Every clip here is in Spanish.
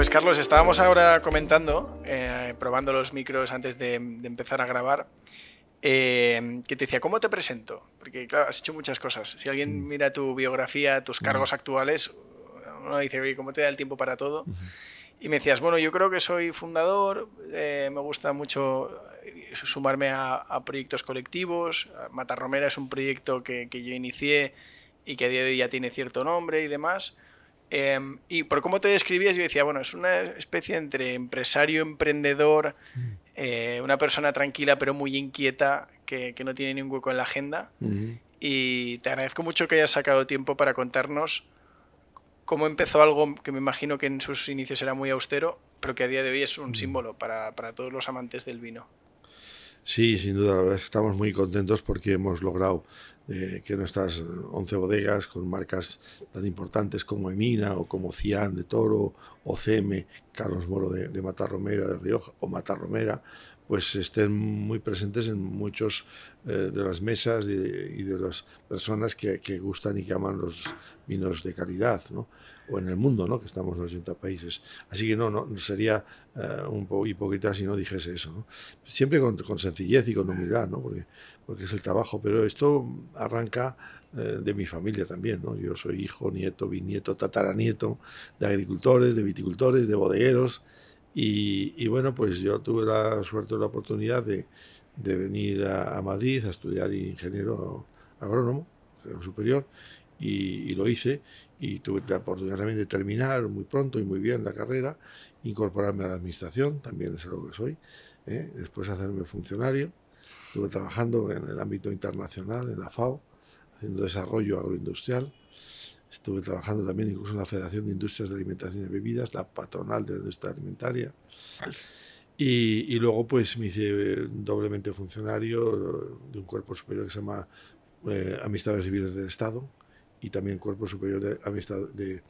Pues Carlos, estábamos ahora comentando, eh, probando los micros antes de, empezar a grabar, eh, que te decía, ¿cómo te presento? Porque claro, has hecho muchas cosas. Si alguien mm. mira tu biografía, tus mm. cargos actuales, uno dice, oye, ¿cómo te da el tiempo para todo? Y me decías, bueno, yo creo que soy fundador, eh, me gusta mucho sumarme a, proyectos colectivos. Matarromera es un proyecto que, que, yo inicié y que a día de hoy ya tiene cierto nombre y demás. Em, y por cómo te describías, yo decía, bueno, es una especie entre empresario, emprendedor, mm. eh, una persona tranquila pero muy inquieta, que, que, no tiene ningún hueco en la agenda. Y te agradezco mucho que hayas sacado tiempo para contarnos cómo empezó algo que me imagino que en sus inicios era muy austero, pero que a día de hoy es un símbolo para, para todos los amantes del vino. Sí, sin duda, la verdad es que estamos muy contentos porque hemos logrado eh, que nuestras 11 bodegas con marcas tan importantes como Emina o como Cian de Toro o Ceme, Carlos Moro de, de Matarromera de Rioja o Matarromera, pues estén muy presentes en muchos eh, de las mesas y, de las personas que, que, gustan y que aman los vinos de calidad, ¿no? o en el mundo, ¿no? que estamos en 80 países. Así que no, no sería eh, un poco hipócrita si no dijese eso. ¿no? Siempre con, con, sencillez y con humildad, ¿no? porque, porque es el trabajo, pero esto arranca eh, de mi familia también. ¿no? Yo soy hijo, nieto, bisnieto, tataranieto de agricultores, de viticultores, de bodegueros. Y, bueno, pues yo tuve la suerte o la oportunidad de, venir a, Madrid a estudiar ingeniero agrónomo superior y, lo hice y tuve la oportunidad también de terminar muy pronto y muy bien la carrera, incorporarme a la administración, también es lo que soy, ¿eh? después hacerme funcionario. Estuve trabajando en el ámbito internacional, en la FAO, haciendo desarrollo agroindustrial. Estuve trabajando también incluso en la Federación de Industrias de Alimentación y Bebidas, la patronal de la industria alimentaria. Y, y luego pues me hice doblemente funcionario de un cuerpo superior que se llama eh, Amistades Civiles del Estado, y también Cuerpo Superior de Amistad de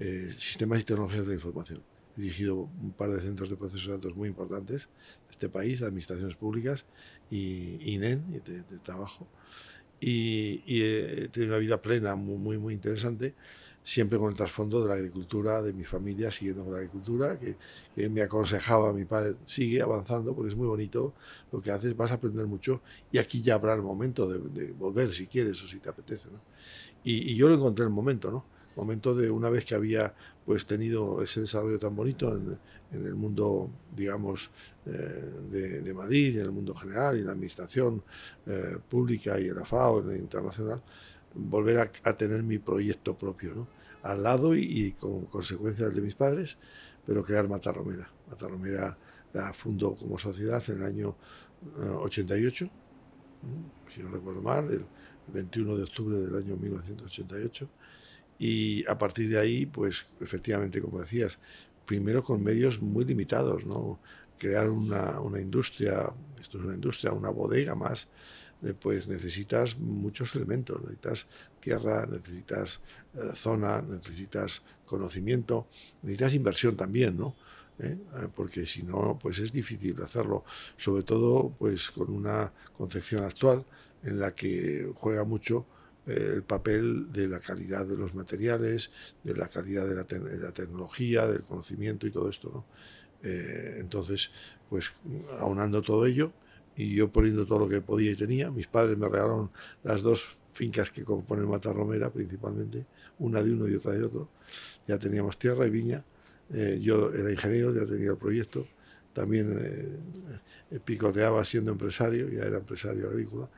eh, Sistemas y Tecnologías de la Información. He dirigido un par de centros de procesos de datos muy importantes de este país, administraciones públicas y INEN, de, de trabajo. Y, y, he tenido una vida plena, muy, muy, muy interesante, siempre con el trasfondo de la agricultura, de mi familia, siguiendo con la agricultura, que, que, me aconsejaba mi padre, sigue avanzando, porque es muy bonito lo que haces, vas a aprender mucho, y aquí ya habrá el momento de, de volver si quieres o si te apetece. ¿no? Y, yo lo encontré en el momento, ¿no? Momento de una vez que había pues tenido ese desarrollo tan bonito en, el mundo, digamos, eh, de, Madrid, en el mundo general, y en la administración eh, pública y en la FAO, en internacional, volver a, tener mi proyecto propio, ¿no? Al lado y, con consecuencia de mis padres, pero crear Matarromera. Matarromera la fundó como sociedad en el año 88, eh, si no recuerdo mal, el, 21 de octubre del año 1988. Y a partir de ahí, pues efectivamente, como decías, primero con medios muy limitados, ¿no? Crear una, una industria, esto es una industria, una bodega más, eh, pues necesitas muchos elementos, necesitas tierra, necesitas eh, zona, necesitas conocimiento, necesitas inversión también, ¿no? ¿Eh? porque si no, pues es difícil hacerlo, sobre todo pues con una concepción actual en la que juega mucho el papel de la calidad de los materiales, de la calidad de la, tecnología, del conocimiento y todo esto. ¿no? Eh, entonces, pues aunando todo ello y yo poniendo todo lo que podía y tenía, mis padres me regalaron las dos fincas que componen Matarromera principalmente, una de uno y otra de otro. Ya teníamos tierra y viña. Eh, yo era ingeniero, ya tenía el proyecto. También picoteaba siendo empresario, ya era empresario agrícola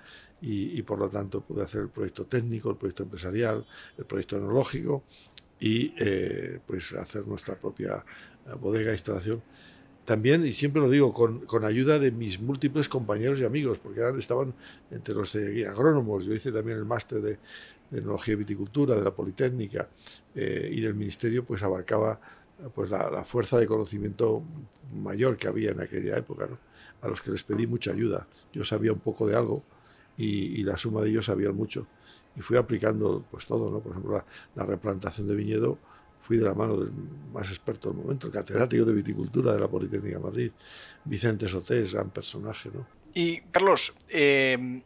y, por lo tanto pude hacer el proyecto técnico, el proyecto empresarial, el proyecto tecnológico y eh, pues hacer nuestra propia eh, bodega, instalación. También, y siempre lo digo, con, ayuda de mis múltiples compañeros y amigos, porque estaban entre los agrónomos, yo hice también el máster de, de Tecnología y Viticultura de la Politécnica eh, y del Ministerio, pues abarcaba pues la, la, fuerza de conocimiento mayor que había en aquella época, ¿no? a los que les pedí mucha ayuda. Yo sabía un poco de algo, y, la suma de ellos sabían mucho. Y fui aplicando pues todo, ¿no? Por ejemplo, la, replantación de viñedo, fui de la mano del más experto del momento, el catedrático de viticultura de la Politécnica de Madrid, Vicente Sotés, gran personaje, ¿no? Y, Carlos, eh,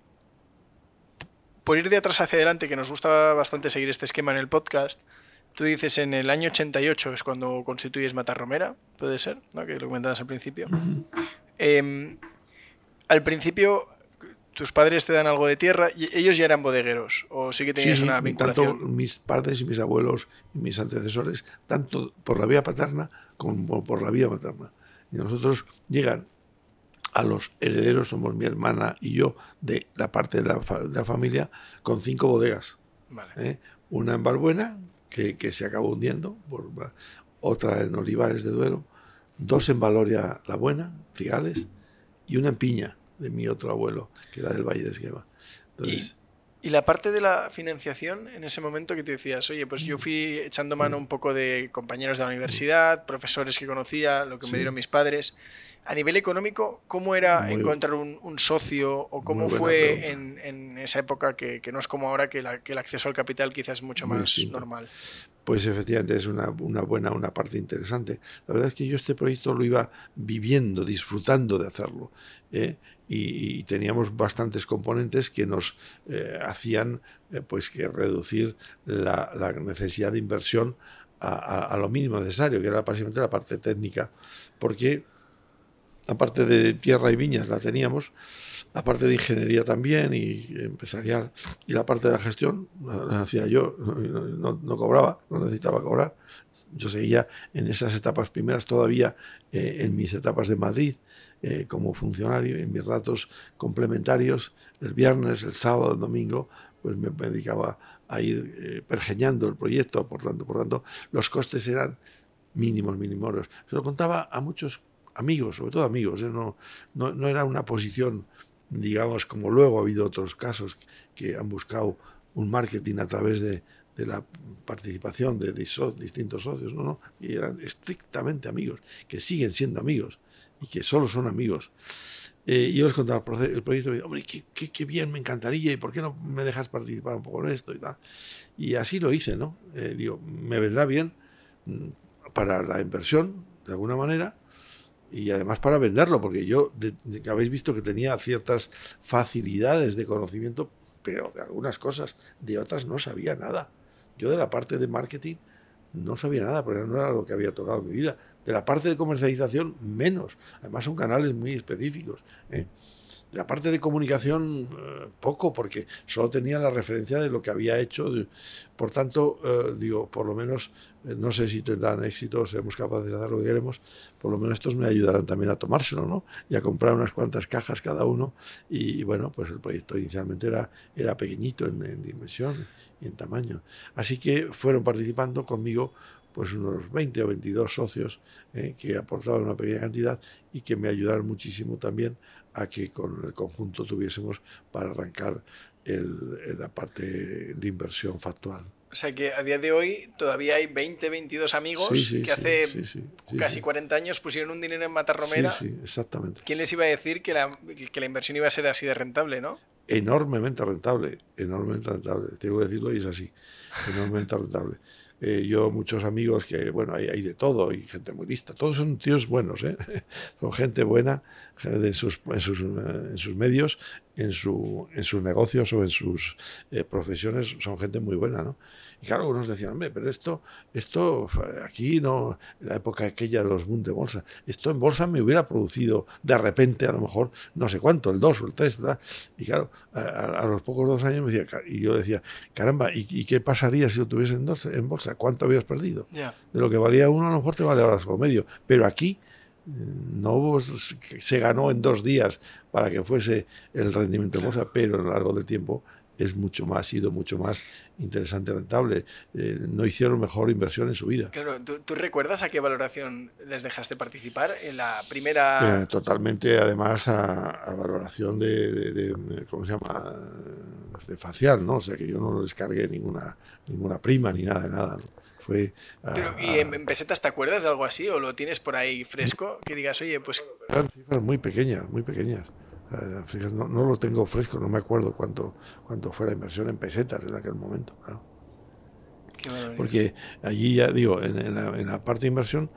por ir de atrás hacia adelante, que nos gusta bastante seguir este esquema en el podcast, Tú dices en el año 88 es cuando constituyes Matarromera, puede ser, ¿no? que lo comentabas al principio. Em, al principio, tus padres te dan algo de tierra y ellos ya eran bodegueros, o sí que tenías una vinculación. Tanto mis padres y mis abuelos y mis antecesores, tanto por la vía paterna como por la vía materna. Y nosotros llegan a los herederos, somos mi hermana y yo, de la parte de la, familia, con cinco bodegas. ¿eh? Una en Balbuena, que, que, se acabó hundiendo, por, otra en Olivares de Duero, dos en Valoria la Buena, Cigales, y una en Piña, de mi otro abuelo, que era del Valle de Esgueva. Entonces, y la parte de la financiación, en ese momento que te decías, oye, pues yo fui echando mano un poco de compañeros de la universidad, profesores que conocía, lo que me dieron mis padres. A nivel económico, ¿cómo era encontrar un, socio o cómo fue en, esa época que, no es como ahora que, el acceso al capital quizás es mucho más normal? Pues efectivamente es una, buena, una parte interesante. La verdad es que yo este proyecto lo iba viviendo, disfrutando de hacerlo. ¿eh? Y, teníamos bastantes componentes que nos eh, hacían eh, pues que reducir la, necesidad de inversión a, lo mínimo necesario, que era básicamente la parte técnica, porque aparte de tierra y viñas la teníamos, la parte de ingeniería también y empresarial y la parte de la gestión hacía yo, no, cobraba, no necesitaba cobrar. Yo seguía en esas etapas primeras todavía eh, en mis etapas de Madrid eh, como funcionario, en mis ratos complementarios, el viernes, el sábado, el domingo, pues me, dedicaba a ir eh, pergeñando el proyecto, por tanto, por tanto, los costes eran mínimos, mínimos. Se lo contaba a muchos amigos, sobre todo amigos, no, no, no era una posición digamos, como luego ha habido otros casos que han buscado un marketing a través de, la participación de, distintos socios, ¿no? y eran estrictamente amigos, que siguen siendo amigos y que solo son amigos. Eh, y yo les contaba el, proyecto y me hombre, qué, qué, bien, me encantaría, ¿y por qué no me dejas participar un poco en esto y tal? Y así lo hice, ¿no? Eh, digo, me vendrá bien mm, para la inversión, de alguna manera, y además para venderlo, porque yo que habéis visto que tenía ciertas facilidades de conocimiento, pero de algunas cosas, de otras no sabía nada. Yo de la parte de marketing no sabía nada, porque no era lo que había tocado en mi vida. De la parte de comercialización, menos. Además son canales muy específicos. ¿eh? La parte de comunicación, eh, poco, porque solo tenía la referencia de lo que había hecho. Por tanto, eh, digo, por lo menos, eh, no sé si tendrán éxito, seremos capaces de hacer lo que queremos, por lo menos estos me ayudarán también a tomárselo, ¿no? Y a comprar unas cuantas cajas cada uno. Y, bueno, pues el proyecto inicialmente era, era pequeñito en, en dimensión y en tamaño. Así que fueron participando conmigo pues unos 20 o 22 socios que aportaban una pequeña cantidad y que me ayudaron muchísimo también a que con el conjunto tuviésemos para arrancar el, la parte de inversión factual. O sea que a día de hoy todavía hay 20, 22 amigos que hace casi 40 años pusieron un dinero en Matarromera. Sí, sí, exactamente. ¿Quién les iba a decir que la, que la inversión iba a ser así de rentable, no? Enormemente rentable, enormemente rentable. Tengo que decirlo y es así, enormemente rentable. Eh, yo muchos amigos que, bueno, hay, hay, de todo y gente muy lista. Todos son tíos buenos, ¿eh? son gente buena de sus, en, sus, en sus medios, en, su, en sus negocios o en sus eh, profesiones, son gente muy buena, ¿no? Y claro, algunos decían, hombre, pero esto, esto aquí no, en la época aquella de los boom de bolsa, esto en bolsa me hubiera producido de repente, a lo mejor, no sé cuánto, el 2 o el 3, ¿verdad? Y claro, a, los pocos dos años me decía, y yo decía, caramba, ¿y, qué pasaría si lo tuviese en, dos, en bolsa? ¿Cuánto habías perdido? De lo que valía uno, a lo mejor te vale ahora solo medio. Pero aquí no se ganó en dos días para que fuese el rendimiento de bolsa, pero a lo largo del tiempo es mucho más, ha sido mucho más interesante, rentable. Eh, no hicieron mejor inversión en su vida. Claro, ¿tú, recuerdas a qué valoración les dejaste participar en la primera? Eh, totalmente, además, a, valoración de, ¿cómo se llama? De facial, ¿no? O sea, que yo no les cargué ninguna, ninguna prima ni nada de nada. Fue, Pero, ¿Y en, pesetas te acuerdas de algo así o lo tienes por ahí fresco? Que digas, oye, pues... Eran cifras muy pequeñas, muy pequeñas. No, no, lo tengo fresco, no me acuerdo cuánto, cuánto fue la inversión en pesetas en aquel momento. Porque allí ya digo, en, la, en, la, parte de inversión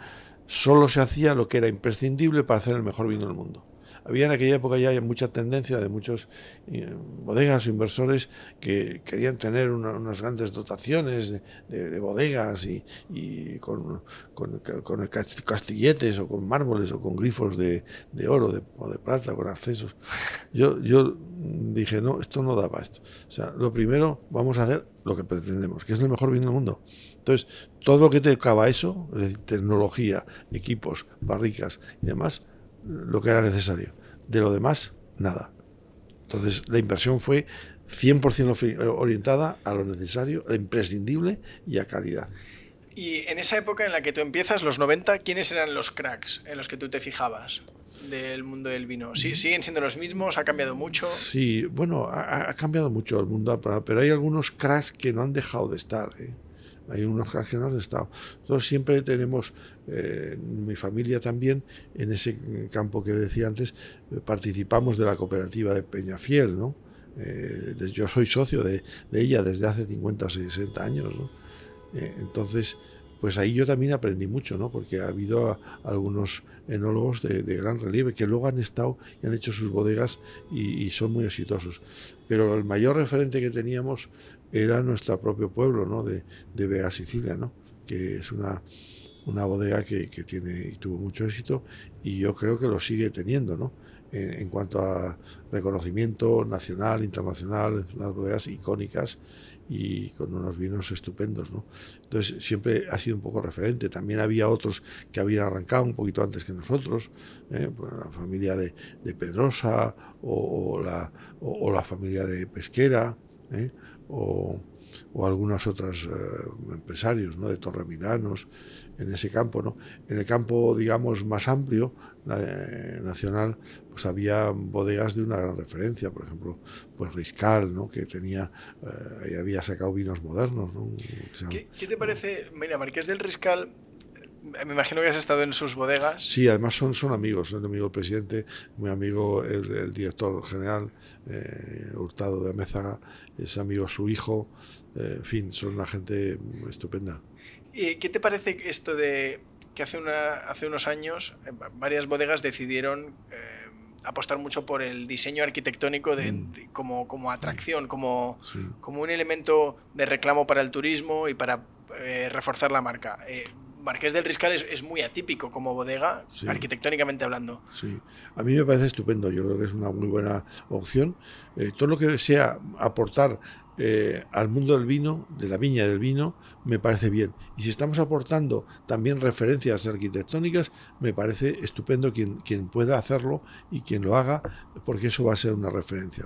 solo se hacía lo que era imprescindible para hacer el mejor vino del mundo. Había en aquella época ya mucha tendencia de muchos eh, bodegas o inversores que querían tener unas grandes dotaciones de, bodegas y, con, con, castilletes o con mármoles o con grifos de, oro o de plata, con accesos. Yo, yo dije, no, esto no da para esto. O sea, lo primero, vamos a hacer lo que pretendemos, que es el mejor vino del mundo. Entonces, todo lo que te acaba eso, es decir, tecnología, equipos, barricas y demás, lo que era necesario. De lo demás, nada. Entonces, la inversión fue 100% orientada a lo necesario, a lo imprescindible y a calidad. Y en esa época en la que tú empiezas, los 90, ¿quiénes eran los cracks en los que tú te fijabas del mundo del vino? ¿Sí, ¿Siguen siendo los mismos? ¿Ha cambiado mucho? Sí, bueno, ha, cambiado mucho el mundo, pero hay algunos cracks que no han dejado de estar. ¿eh? Hay unos no han estado. Nosotros siempre tenemos, eh, mi familia también, en ese campo que decía antes, eh, participamos de la cooperativa de Peñafiel, ¿no? yo soy socio de, de, ella desde hace 50 o 60 años, ¿no? Eh, entonces, pues ahí yo también aprendí mucho, ¿no? Porque ha habido algunos enólogos de, gran relieve que luego han estado y han hecho sus bodegas y, son muy exitosos. Pero el mayor referente que teníamos era nuestro propio pueblo, ¿no? De, de Vega Sicilia, ¿no? Que es una, una bodega que, que, tiene y tuvo mucho éxito y yo creo que lo sigue teniendo, ¿no? En, cuanto a reconocimiento nacional, internacional, unas bodegas icónicas y con unos vinos estupendos. ¿no? Entonces siempre ha sido un poco referente. También había otros que habían arrancado un poquito antes que nosotros, ¿eh? pues la familia de, Pedrosa o, la, o, la, familia de Pesquera. ¿eh? O, o algunos otros eh, empresarios ¿no? de Torremilanos en ese campo. ¿no? En el campo, digamos, más amplio, nacional, pues había bodegas de una gran referencia, por ejemplo, pues Riscal, ¿no? que tenía, eh, había sacado vinos modernos. ¿no? ¿Qué, te parece, mira, Marqués del Riscal, me imagino que has estado en sus bodegas. Sí, además son, son amigos, son amigo del presidente, muy amigo el, director general, eh, Hurtado de Amézaga, es amigo su hijo, eh, en fin, son una gente estupenda. ¿Y ¿Qué te parece esto de que hace, una, hace unos años eh, varias bodegas decidieron apostar mucho por el diseño arquitectónico de, mm. como, como, atracción, como, como un elemento de reclamo para el turismo y para reforzar la marca? Marqués del Riscal es, muy atípico como bodega, arquitectónicamente hablando. Sí, a mí me parece estupendo, yo creo que es una muy buena opción. Eh, todo lo que sea aportar eh, al mundo del vino, de la viña del vino, me parece bien. Y si estamos aportando también referencias arquitectónicas, me parece estupendo quien, quien pueda hacerlo y quien lo haga, porque eso va a ser una referencia.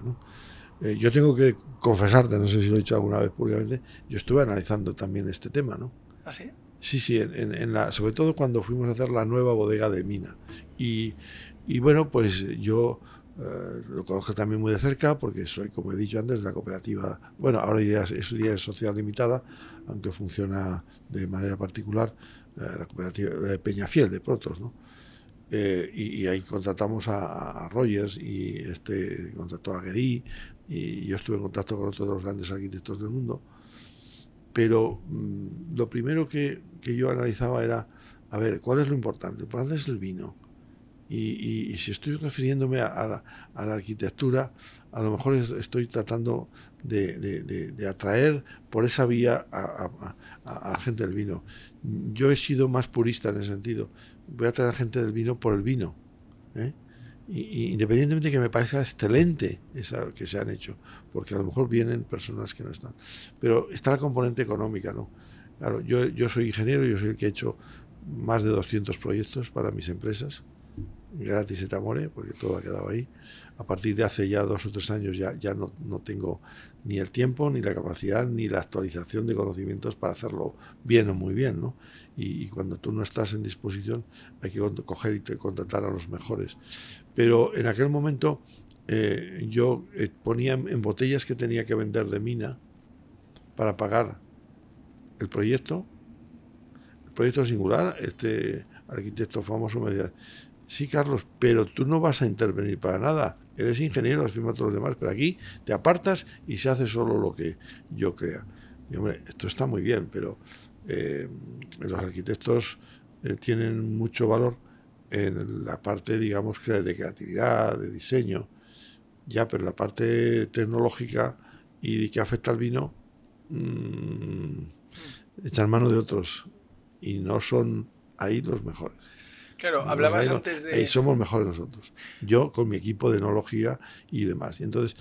Eh, yo tengo que confesarte, no sé si lo he dicho alguna vez públicamente, yo estuve analizando también este tema, ¿no? ¿Ah, sí? Sí, sí, sobre todo cuando fuimos a hacer la nueva bodega de Mina. Y, bueno, pues yo eh, lo conozco también muy de cerca porque soy, como he dicho antes, de la cooperativa, bueno, ahora ya es, día es social limitada, aunque funciona de manera particular, eh, la cooperativa de Peñafiel, de Protos, ¿no? Eh, y, ahí contratamos a, Rogers y este contrató a Guerí y yo estuve en contacto con otros de grandes arquitectos del mundo pero mm, lo primero que, yo analizaba era, a ver, ¿cuál es lo importante? Lo importante es el vino. Y, si estoy refiriéndome a, la, arquitectura, a lo mejor estoy tratando de, atraer por esa vía a, la gente del vino. Yo he sido más purista en ese sentido. Voy a traer a gente del vino por el vino. ¿eh? Y, independientemente de que me parezca excelente esa que se han hecho, porque a lo mejor vienen personas que no están. Pero está la componente económica, ¿no? Claro, yo, yo soy ingeniero, yo soy el que he hecho más de 200 proyectos para mis empresas, gratis et amore, porque todo ha quedado ahí. A partir de hace ya dos o tres años ya, ya no, no tengo ni el tiempo, ni la capacidad, ni la actualización de conocimientos para hacerlo bien o muy bien, ¿no? Y, cuando tú no estás en disposición hay que coger y contratar a los mejores. Pero en aquel momento eh, yo eh, ponía en botellas que tenía que vender de mina para pagar el proyecto, el proyecto singular, este arquitecto famoso me decía, sí Carlos, pero tú no vas a intervenir para nada, eres ingeniero, has firmado todos los demás, pero aquí te apartas y se hace solo lo que yo crea. Y hombre, esto está muy bien, pero eh, los arquitectos tienen mucho valor en la parte, digamos, de creatividad, de diseño, ya, pero la parte tecnológica y que afecta al vino, mmm, echan mano de otros y no son ahí los mejores. Claro, hablabas antes de... Ahí somos mejores nosotros. Yo con mi equipo de enología y demás. Y entonces,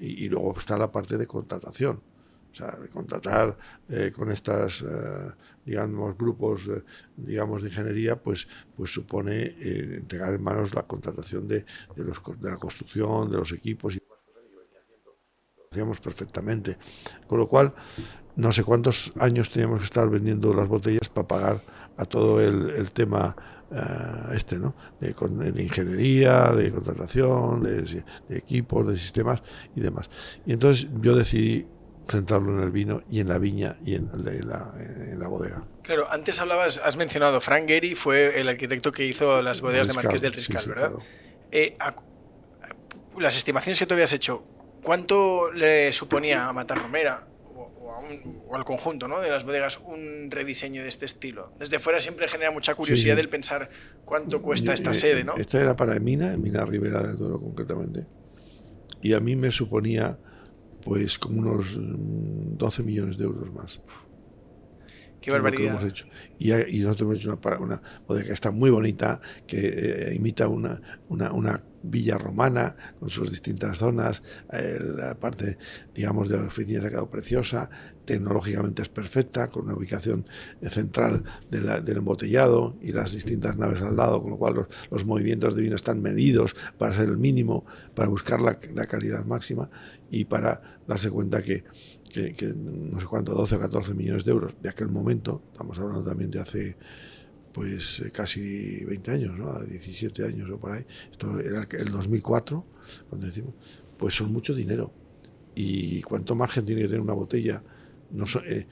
y, luego está la parte de contratación. O sea, de contratar eh, con estas, eh, digamos, grupos, eh, digamos, de ingeniería, pues, pues supone entregar en manos la contratación de, de, los, de la construcción, de los equipos y demás cosas que lo hacíamos perfectamente. Con lo cual, no sé cuántos años teníamos que estar vendiendo las botellas para pagar a todo el, el tema uh, este, ¿no? De, de, ingeniería, de contratación, de, de, equipos, de sistemas y demás. Y entonces yo decidí centrarlo en el vino y en la viña y en, en, la, en la, bodega. Claro, antes hablabas, has mencionado, Frank Gehry fue el arquitecto que hizo las bodegas de Marqués del Riscal, sí, sí, ¿verdad? Claro. Eh, a, las estimaciones que tú habías hecho, ¿cuánto le suponía a Matarromera un, o al conjunto ¿no? de las bodegas un rediseño de este estilo? Desde fuera siempre genera mucha curiosidad sí. el pensar cuánto cuesta esta sede, ¿no? Esta era para Mina, Mina Ribera del Duero concretamente. Y a mí me suponía pues como unos 12 millones de euros más. Qué barbaridad. hemos hecho. Y, y, nosotros hemos hecho una, una bodega que está muy bonita, que eh, imita una, una, una, villa romana con sus distintas zonas. Eh, la parte, digamos, de oficinas ha quedado preciosa. Tecnológicamente es perfecta, con una ubicación central de la, del embotellado y las distintas naves al lado, con lo cual los, movimientos de vino están medidos para ser el mínimo, para buscar la, calidad máxima y para darse cuenta que, no sé cuánto, 12 o 14 millones de euros de aquel momento, estamos hablando también de hace pues eh, casi 20 años, ¿no? 17 años o por ahí, esto era el 2004, cuando decimos, pues son mucho dinero. ¿Y cuánto margen tiene que tener una botella? No, eh,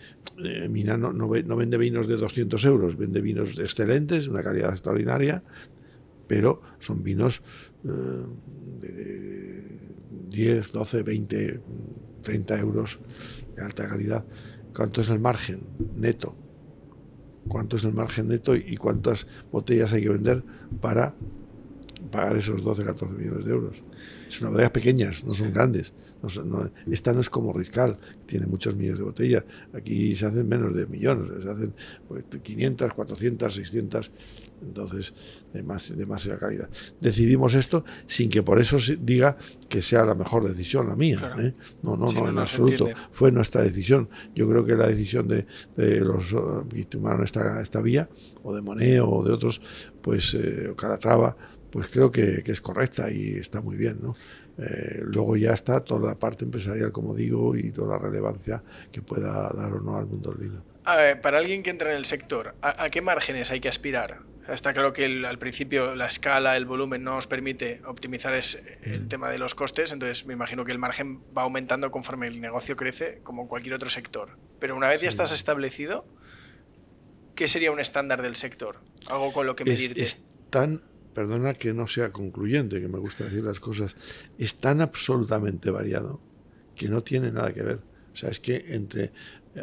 eh, Mina no, no, no, vende vinos de 200 euros, vende vinos excelentes, una calidad extraordinaria, pero son vinos eh, de 10, 12, 20 30 euros de alta calidad. ¿Cuánto es el margen neto? ¿Cuánto es el margen neto y cuántas botellas hay que vender para pagar esos 12, 14 millones de euros? Son botellas pequeñas, no son grandes. No, no, esta no es como Riscal, tiene muchos millones de botellas. Aquí se hacen menos de millones, se hacen pues, 500, 400, 600, entonces de, más, de demasiada calidad. Decidimos esto sin que por eso se diga que sea la mejor decisión la mía. Claro. ¿eh? No, no, sí, no, no, en absoluto. Fue nuestra decisión. Yo creo que la decisión de, de los que tomaron esta, esta vía, o de Monet o de otros, pues eh, Calatrava, pues creo que, que, es correcta y está muy bien, ¿no? Eh, luego ya está toda la parte empresarial, como digo, y toda la relevancia que pueda dar o no al mundo del vino. Ver, para alguien que entra en el sector, ¿a, a qué márgenes hay que aspirar? Está claro que el, al principio la escala, el volumen no os permite optimizar es el mm. tema de los costes, entonces me imagino que el margen va aumentando conforme el negocio crece, como cualquier otro sector. Pero una vez sí. ya estás establecido, ¿qué sería un estándar del sector? Algo con lo que medirte. Es, es tan perdona que no sea concluyente, que me gusta decir las cosas, es tan absolutamente variado que no tiene nada que ver. O sea, es que entre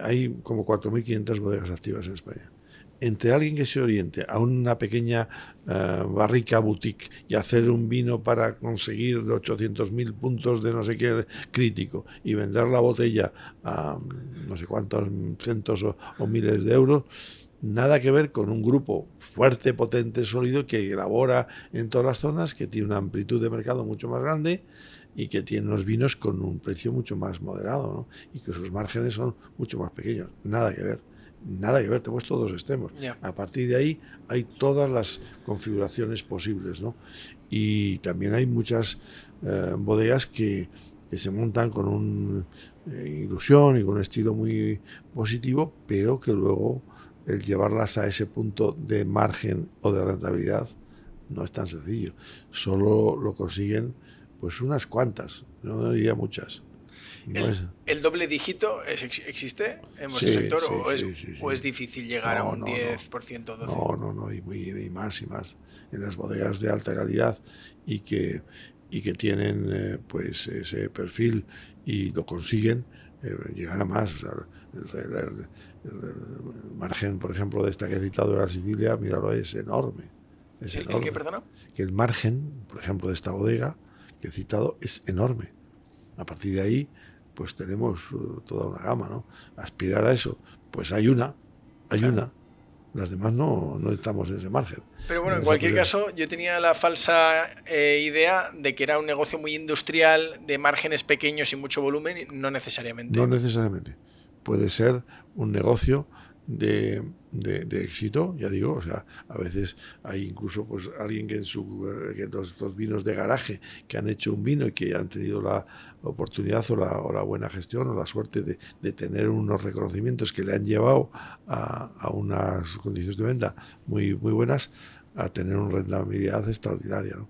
hay como 4.500 bodegas activas en España. Entre alguien que se oriente a una pequeña uh, barrica boutique y hacer un vino para conseguir 800.000 puntos de no sé qué crítico y vender la botella a no sé cuántos cientos o miles de euros, nada que ver con un grupo fuerte, potente, sólido, que elabora en todas las zonas, que tiene una amplitud de mercado mucho más grande y que tiene unos vinos con un precio mucho más moderado ¿no? y que sus márgenes son mucho más pequeños. Nada que ver. Nada que ver, te he puesto dos extremos. Yeah. A partir de ahí hay todas las configuraciones posibles. ¿no? Y también hay muchas eh, bodegas que, que, se montan con una eh, ilusión y con un estilo muy positivo, pero que luego el llevarlas a ese punto de margen o de rentabilidad no es tan sencillo. Solo lo consiguen pues unas cuantas, no diría muchas. No el, es... ¿El, doble dígito es, existe en vuestro sí, sector sí, o, es, sí, o, es, difícil llegar no, a un no, 10%? 12%? No, no, no, y, muy, y más y más. En las bodegas de alta calidad y que, y que tienen eh, pues ese perfil y lo consiguen, eh, llegar a más. O sea, el, margen, por ejemplo, de esta que he citado de la Sicilia, míralo, es enorme. Es ¿El, el enorme. qué, perdona? Que el margen, por ejemplo, de esta bodega que he citado, es enorme. A partir de ahí, pues tenemos uh, toda una gama, ¿no? Aspirar a eso, pues hay una, hay Claro. una. Las demás no, no estamos en ese margen. Pero bueno, en cualquier caso, yo tenía la falsa eh, idea de que era un negocio muy industrial, de márgenes pequeños y mucho volumen, no necesariamente. No necesariamente. Puede ser un negocio de, de- éxito, ya digo, o sea, a veces hay incluso pues alguien que en su que los, los vinos de garaje que han hecho un vino y que han tenido la oportunidad o la, o la buena gestión o la suerte de, de tener unos reconocimientos que le han llevado a, a unas condiciones de venta muy, muy buenas a tener una rentabilidad extraordinaria. ¿no?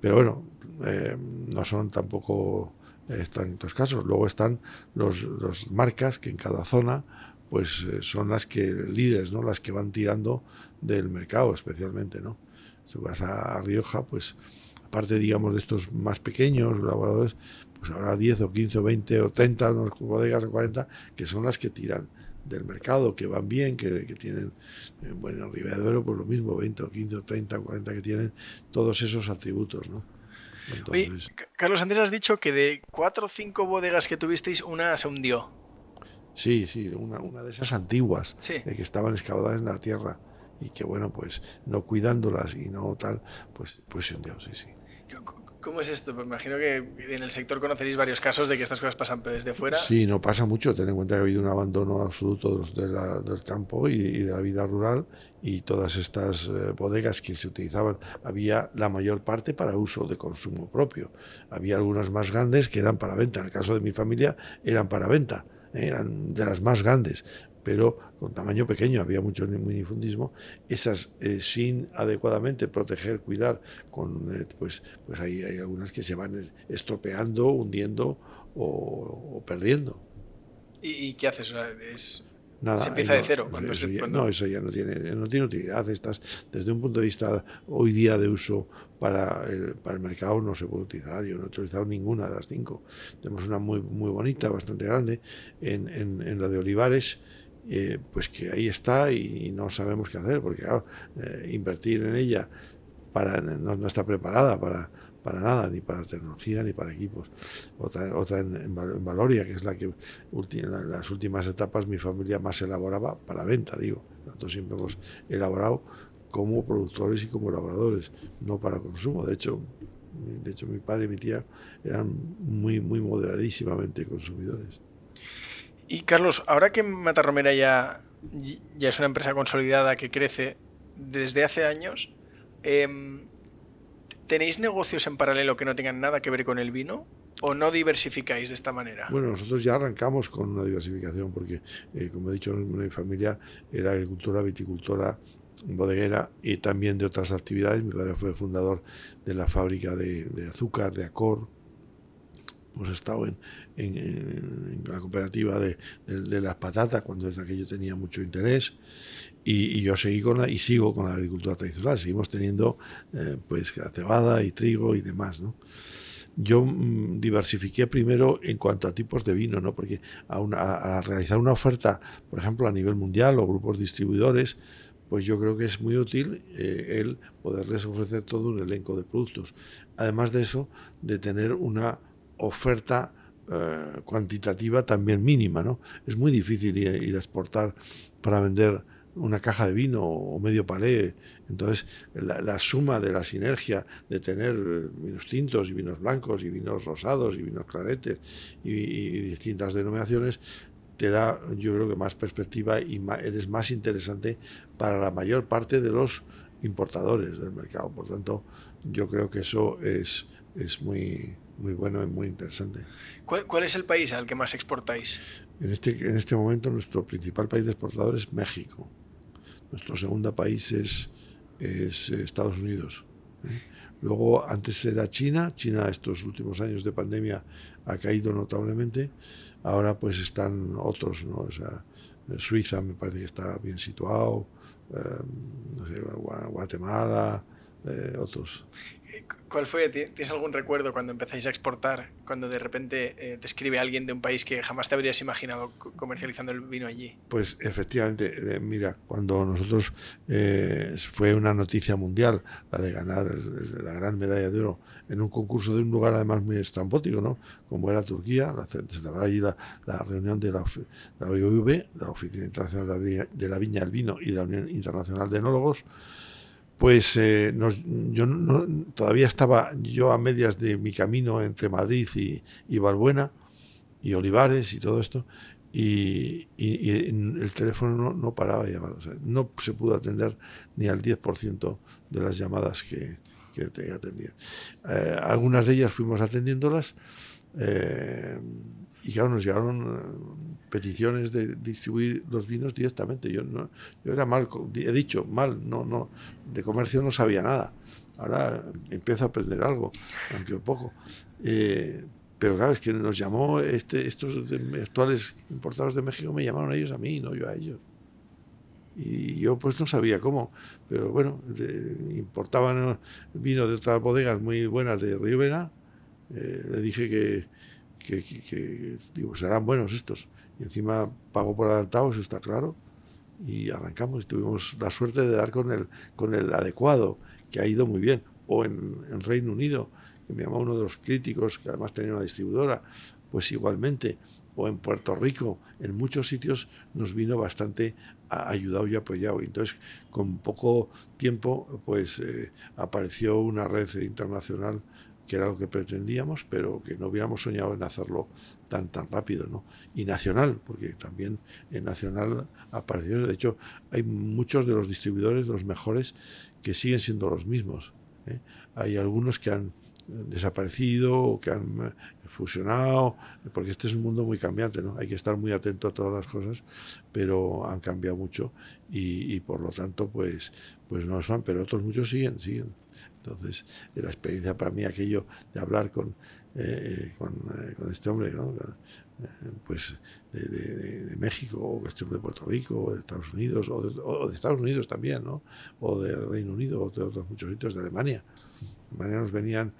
Pero bueno, eh, no son tampoco eh, tantos casos. Luego están los, los marcas que en cada zona pues eh, son las que líderes, ¿no? Las que van tirando del mercado especialmente, ¿no? Si vas a, Rioja, pues aparte digamos de estos más pequeños elaboradores, pues habrá 10 o 15 o 20 o 30 unos bodegas o 40 que son las que tiran del mercado, que van bien, que, que tienen, eh, bueno, en Ribera de Duero, pues lo mismo, 20 o 15 o 30 o 40 que tienen todos esos atributos, ¿no? Entonces, Carlos, antes has dicho que de cuatro o cinco bodegas que tuvisteis, una se hundió. Sí, sí, una, una de esas antiguas Sí. eh, que estaban excavadas en la tierra y que, bueno, pues no cuidándolas y no tal, pues, pues se hundió, sí, sí. ¿Cómo es esto? Pues me imagino que en el sector conoceréis varios casos de que estas cosas pasan desde fuera. Sí, no pasa mucho. Ten en cuenta que ha habido un abandono absoluto de la- del campo y, y de la vida rural y todas estas eh, bodegas que se utilizaban, había la mayor parte para uso de consumo propio. Había algunas más grandes que eran para venta. En el caso de mi familia eran para venta, eh, eran de las más grandes, pero con tamaño pequeño, había mucho minifundismo. Esas eh, sin adecuadamente proteger, cuidar, con eh, pues, pues hay, hay algunas que se van estropeando, hundiendo o, o perdiendo. ¿Y, qué haces? Es- Nada, Se empieza ahí de cero, cuando eso se- ya, cuando- No, eso ya no tiene, no tiene utilidad. Estas, desde un punto de vista hoy día de uso para el, para el mercado no se puede utilizar. Yo no he utilizado ninguna de las cinco. Tenemos una muy, muy bonita, bastante grande, en, en, en la de Olivares, eh, pues que ahí está y, no sabemos qué hacer, porque eh, invertir en ella para, no, está preparada para, para nada, ni para tecnología ni para equipos. Otra, en, en Val- en Valoria, que es la que en la- las últimas etapas mi familia más elaboraba para venta, digo. Nosotros siempre hemos elaborado como productores y como elaboradores, no para consumo. De hecho, de hecho mi padre y mi tía eran muy, muy moderadísimamente consumidores. Y Carlos, ahora que Matarromera ya, ya es una empresa consolidada que crece desde hace años, em, ¿tenéis negocios en paralelo que no tengan nada que ver con el vino? ¿O no diversificáis de esta manera? Bueno, nosotros ya arrancamos con una diversificación porque, eh, como he dicho, mi familia era agricultora, viticultora, bodeguera y también de otras actividades. Mi padre fue fundador de la fábrica de azúcar, de Acor. Hemos estado en, en- la cooperativa de, de- las patatas cuando en aquello tenía mucho interés y, yo seguí con la, y sigo con la agricultura tradicional. Seguimos teniendo eh, pues cebada y trigo y demás, ¿no? yo mm, diversifiqué primero en cuanto a tipos de vino, ¿no? Porque a, una- a realizar una oferta, por ejemplo, a nivel mundial o grupos distribuidores, pues yo creo que es muy útil eh, el poderles ofrecer todo un elenco de productos. Además de eso, de tener una oferta eh, cuantitativa también mínima, ¿no? Es muy difícil ir, a exportar para vender una caja de vino o medio palé. Entonces, la, suma de la sinergia de tener eh, vinos tintos y vinos blancos y vinos rosados y vinos claretes y, distintas denominaciones te da, yo creo que más perspectiva y ma- eres más interesante para la mayor parte de los importadores del mercado. Por tanto, yo creo que eso es, es muy, muy bueno y muy interesante. ¿Cuál, cuál es el país al que más exportáis? En este, en este momento nuestro principal país de exportador es México. Nuestro segundo país es, es eh, Estados Unidos. ¿eh? Luego, antes era China. China estos últimos años de pandemia ha caído notablemente. Ahora pues están otros, ¿no? O sea, eh, Suiza me parece que está bien situado. eh, no sé, Gua- Guatemala, eh, otros. ¿Cuál fue? ¿Tienes algún recuerdo cuando empezáis a exportar? Cuando de repente eh, te escribe alguien de un país que jamás te habrías imaginado comercializando el vino allí. Pues efectivamente, eh, mira, cuando nosotros eh, fue una noticia mundial la de ganar la gran medalla de oro en un concurso de un lugar además muy estrambótico, ¿no? Como era Turquía, la, allí la, reunión de la, la OIV, la Oficina Internacional de la Viña del Vino y de la Unión Internacional de Enólogos pues eh, yo todavía estaba yo a medias de mi camino entre Madrid y, Valbuena y Olivares y todo esto, y, el teléfono no, paraba de llamar. no se pudo atender ni al 10% de las llamadas que, que te atendían. Eh, algunas de ellas fuimos atendiéndolas. Eh, y claro, nos llegaron peticiones de distribuir los vinos directamente. Yo no, yo era mal, he dicho mal, no, no, de comercio no sabía nada. Ahora empiezo a aprender algo, aunque poco. Eh, pero claro, es que nos llamó este, estos actuales importados de México, me llamaron ellos a mí, no yo a ellos. Y yo pues no sabía cómo, pero bueno, importaban vino de otras bodegas muy buenas de Rivera. Eh, le dije que, digo, serán buenos estos. Y encima pago por adelantado, eso está claro. Y arrancamos y tuvimos la suerte de dar con el, con el adecuado, que ha ido muy bien. O en, en Reino Unido, que me llamó uno de los críticos, que además tenía una distribuidora, pues igualmente. O en Puerto Rico, en muchos sitios nos vino bastante ayudado y apoyado. Entonces, con poco tiempo, pues eh, apareció una red internacional que era lo que pretendíamos, pero que no hubiéramos soñado en hacerlo tan tan rápido, ¿no? Y nacional, porque también en nacional apareció, de hecho, hay muchos de los distribuidores, los mejores, que siguen siendo los mismos. ¿eh? Hay algunos que han desaparecido o que han eh, fusionado, porque este es un mundo muy cambiante, ¿no? Hay que estar muy atento a todas las cosas, pero han cambiado mucho y, y por lo tanto, pues, pues no van, pero otros muchos siguen, siguen. Entonces, la experiencia para mí aquello de hablar con, eh, con, eh, con, este hombre, ¿no? Eh, pues de, de, México, o este hombre de Puerto Rico, o de Estados Unidos, o de, o de, Estados Unidos también, ¿no? o de Reino Unido, o de otros muchos sitios, de Alemania. De Alemania nos venían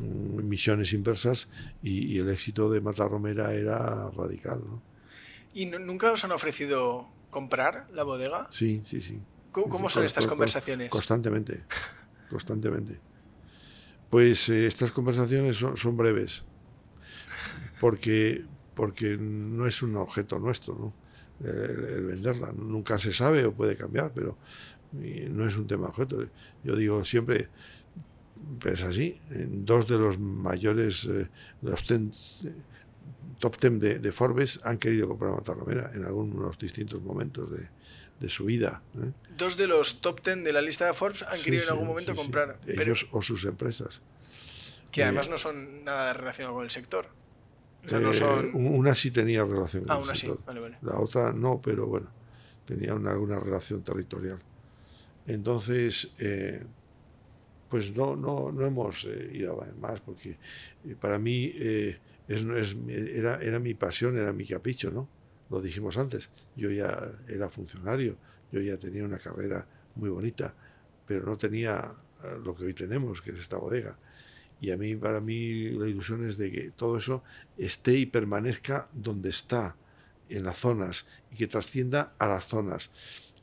mm, misiones inversas y, y, el éxito de Matarromera era radical. ¿no? ¿Y nunca os han ofrecido comprar la bodega? Sí, sí, sí. ¿Cómo, cómo son estas conversaciones? Constantemente constantemente. Pues eh, estas conversaciones son, breves, porque, porque no es un objeto nuestro, ¿no? el, venderla. Nunca se sabe o puede cambiar, pero no es un tema objeto. Yo digo siempre, es así, dos de los mayores, eh, los top ten de, Forbes han querido comprar Matarromera en algunos distintos momentos de, de su vida. ¿eh? Dos de los top ten de la lista de Forbes han querido en algún momento comprar. Ellos o sus empresas. Que además eh, no son nada relacionados con el sector. Eh, una sí tenía relación con ah, el sector. La otra no, pero bueno, tenía una, alguna relación territorial. Entonces, pues no, no, no hemos ido más, porque para mí es, es, era, era mi pasión, era mi capricho, ¿no? Lo dijimos antes, yo ya era funcionario, yo ya tenía una carrera muy bonita, pero no tenía eh, lo que hoy tenemos, que es esta bodega. Y a mí, para mí, la ilusión es de que todo eso esté y permanezca donde está, en las zonas, y que trascienda a las zonas.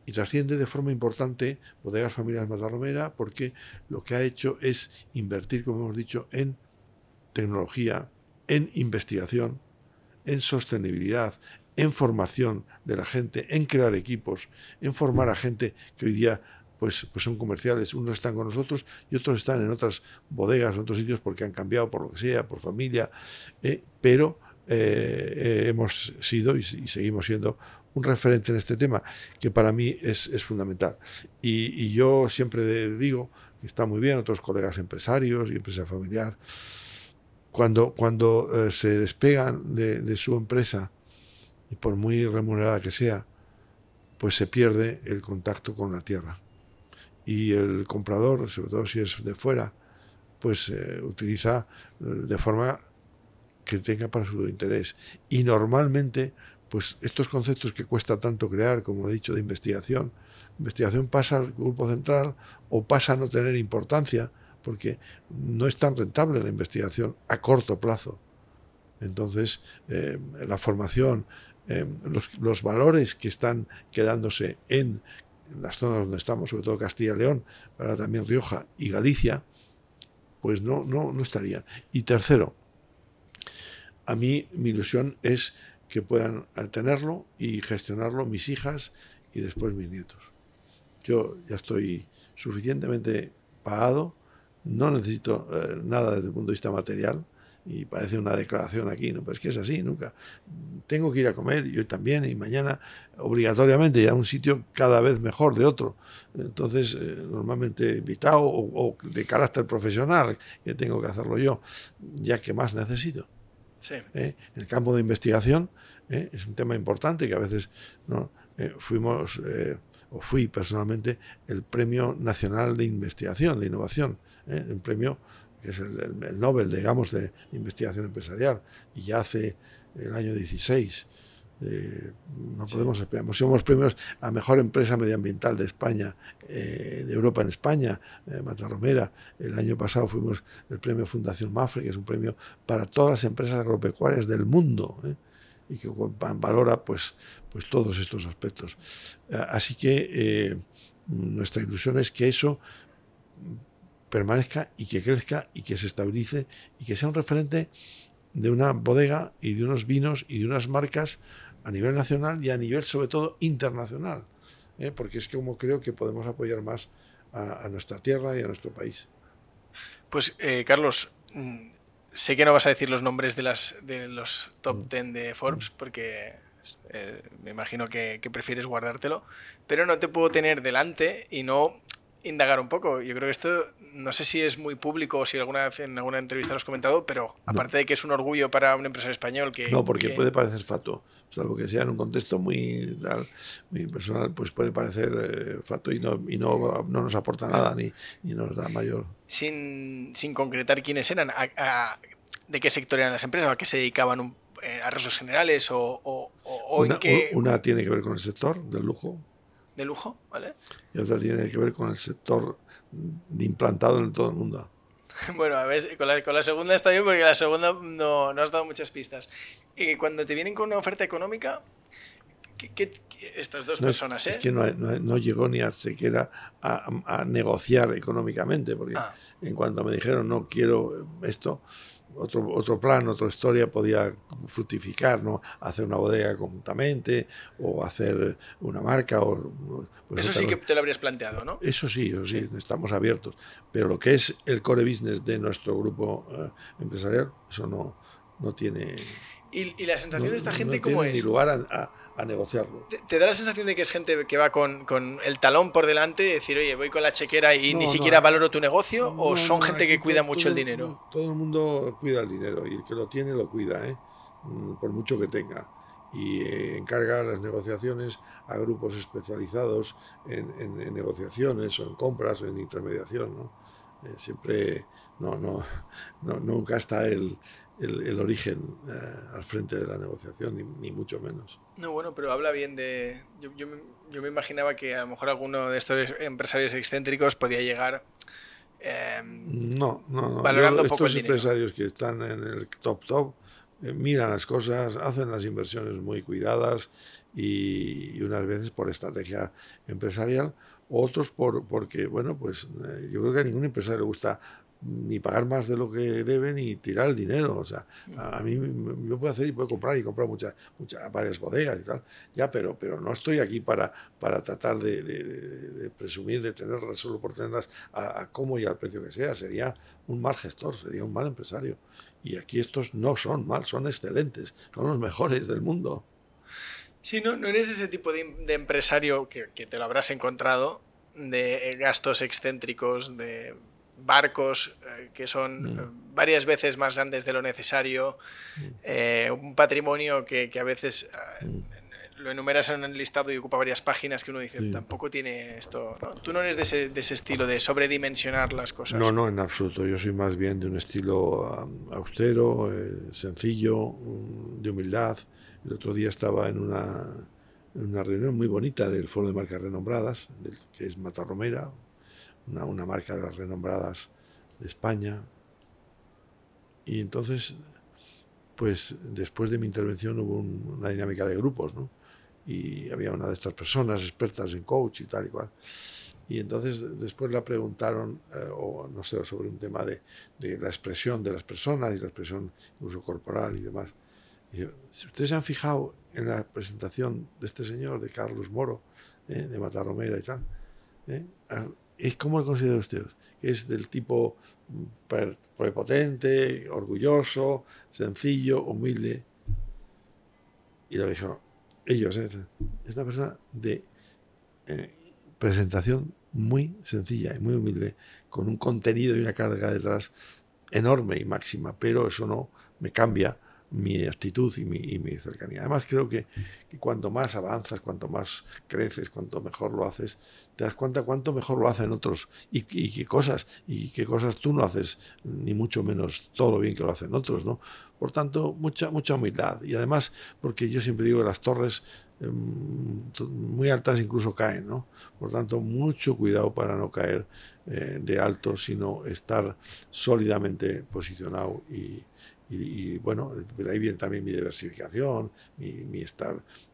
Y trasciende de forma importante Bodegas Familias Matarromera porque lo que ha hecho es invertir, como hemos dicho, en tecnología, en investigación, en sostenibilidad, en formación de la gente, en crear equipos, en formar a gente que hoy día pues, pues son comerciales. Unos están con nosotros y otros están en otras bodegas, en otros sitios porque han cambiado por lo que sea, por familia, eh, pero eh, eh, hemos sido y, seguimos siendo un referente en este tema que para mí es, fundamental. Y, yo siempre digo que está muy bien, otros colegas empresarios y empresa familiar, cuando, cuando se despegan de, de su empresa, y por muy remunerada que sea, pues se pierde el contacto con la tierra. Y el comprador, sobre todo si es de fuera, pues eh, utiliza eh, de forma que tenga para su interés. Y normalmente, pues estos conceptos que cuesta tanto crear, como he dicho, de investigación, investigación pasa al grupo central o pasa a no tener importancia, porque no es tan rentable la investigación a corto plazo. Entonces, eh, la formación, eh, los, valores que están quedándose en las zonas donde estamos, sobre todo Castilla y León, pero también Rioja y Galicia, pues no, no, no estarían. Y tercero, a mí mi ilusión es que puedan tenerlo y gestionarlo mis hijas y después mis nietos. Yo ya estoy suficientemente pagado, no necesito eh, nada desde el punto de vista material, y parece una declaración aquí, ¿no? Pero es que es así, nunca. Tengo que ir a comer, yo también, y mañana obligatoriamente, y a un sitio cada vez mejor de otro. Entonces, eh, normalmente invitado o, de carácter profesional, que tengo que hacerlo yo, ya que más necesito. Sí. ¿Eh? En el campo de investigación ¿eh? es un tema importante que a veces no fuimos, o fui personalmente, el Premio Nacional de Investigación, de Innovación, un premio que es el, Nobel, digamos, de, investigación empresarial, y ya hace el año 16. Eh, no podemos esperar. Somos premios a mejor empresa medioambiental de España, eh, de Europa en España, eh, Matarromera. El año pasado fuimos el premio Fundación Mafre, que es un premio para todas las empresas agropecuarias del mundo y que valora pues, pues todos estos aspectos. Así que nuestra ilusión es que eso permanezca y que crezca y que se estabilice y que sea un referente de una bodega y de unos vinos y de unas marcas a nivel nacional y a nivel sobre todo internacional, ¿eh? porque es como creo que podemos apoyar más a, nuestra tierra y a nuestro país. Pues eh, Carlos, mm, sé que no vas a decir los nombres de, las, de los top 10 mm. de Forbes porque eh, me imagino que, que, prefieres guardártelo, pero no te puedo tener delante y no indagar un poco. Yo creo que esto, no sé si es muy público o si alguna vez en alguna entrevista lo has comentado, pero aparte de que es un orgullo para un empresario español que... No, porque puede parecer fato, salvo que sea en un contexto muy, muy personal, pues puede parecer eh, fato y, no, y no, no, nos aporta nada ni, ni nos da mayor... Sin, sin concretar quiénes eran, de qué sector eran las empresas, a qué se dedicaban eh, a arreglos generales o, o, en qué... Una tiene que ver con el sector del lujo de lujo, ¿vale? Y otra tiene que ver con el sector de implantado en todo el mundo. Bueno, a ver, con la, con la segunda está bien porque la segunda no, no has dado muchas pistas. Y cuando te vienen con una oferta económica, ¿qué, estas dos personas, ¿eh? Es que no, no, llegó ni a siquiera a, a negociar económicamente, porque ah. en cuanto me dijeron no quiero esto, otro, otro plan, otra historia podía fructificar, ¿no? Hacer una bodega conjuntamente o hacer una marca. O, pues eso sí que te lo habrías planteado, ¿no? Eso sí, eso sí, estamos abiertos. Pero lo que es el core business de nuestro grupo eh, empresarial, eso no, no tiene... ¿Y, la sensación de esta gente cómo es? Ni lugar a, a, negociarlo. ¿Te, da la sensación de que es gente que va con, con, el talón por delante y decir, oye, voy con la chequera y ni siquiera valoro tu negocio? ¿O son gente que cuida mucho el dinero? Todo el mundo cuida el dinero y el que lo tiene lo cuida, ¿eh? Mm, por mucho que tenga. Y eh, encarga las negociaciones a grupos especializados en, en, negociaciones o en compras o en intermediación. ¿no? Eh, siempre, no, no, no, nunca está el el, origen eh, al frente de la negociación, ni, mucho menos. No, bueno, pero habla bien de... Yo, yo, me imaginaba que a lo mejor alguno de estos empresarios excéntricos podía llegar... Em, no, no, no. Valorando estos empresarios que están en el top top eh, miran las cosas, hacen las inversiones muy cuidadas y, unas veces por estrategia empresarial, otros por, porque, bueno, pues eh, yo creo que a ningún empresario le gusta ni pagar más de lo que debe ni tirar el dinero. O sea, a, mí yo puedo hacer y puedo comprar y comprar muchas, muchas varias bodegas y tal. Ya, pero, pero no estoy aquí para, para tratar de, presumir de tenerlas solo por tenerlas a, cómo y al precio que sea. Sería un mal gestor, sería un mal empresario. Y aquí estos no son mal, son excelentes, son los mejores del mundo. Sí, no, no eres ese tipo de, empresario que, que te lo habrás encontrado, de gastos excéntricos, de barcos eh, que son mm. eh, varias veces más grandes de lo necesario, mm. eh, un patrimonio que, a veces mm. lo enumeras en el listado y ocupa varias páginas que uno dice, tampoco tiene esto. Tú no eres de ese, de ese, estilo de sobredimensionar las cosas. No, no, en absoluto. Yo soy más bien de un estilo austero, sencillo, de humildad. El otro día estaba en una, en una reunión muy bonita del Foro de Marcas Renombradas, que es Matarromera, una, marca de las renombradas de España. Y entonces, pues después de mi intervención hubo una dinámica de grupos, ¿no? Y había una de estas personas expertas en coach y tal y cual. Y entonces después la preguntaron, eh, o no sé, sobre un tema de, de, la expresión de las personas y la expresión incluso corporal y demás. Y si ustedes se han fijado en la presentación de este señor, de Carlos Moro, ¿eh? de Matarromera y tal, ¿eh? ¿Cómo lo considera usted? es del tipo prepotente, orgulloso, sencillo, humilde. Y lo dijo, ellos, ¿eh? es una persona de eh, presentación muy sencilla y muy humilde, con un contenido y una carga detrás enorme y máxima, pero eso no me cambia mi actitud y mi, y mi cercanía. Además, creo que, cuanto más avanzas, cuanto más creces, cuanto mejor lo haces, te das cuenta cuánto mejor lo hacen otros y, qué cosas, y qué cosas tú no haces, ni mucho menos todo lo bien que lo hacen otros, ¿no? Por tanto, mucha, mucha humildad. Y además, porque yo siempre digo que las torres em, muy altas incluso caen, ¿no? Por tanto, mucho cuidado para no caer eh, de alto, sino estar sólidamente posicionado y, y, bueno, de ahí viene también mi diversificación, mi, mi,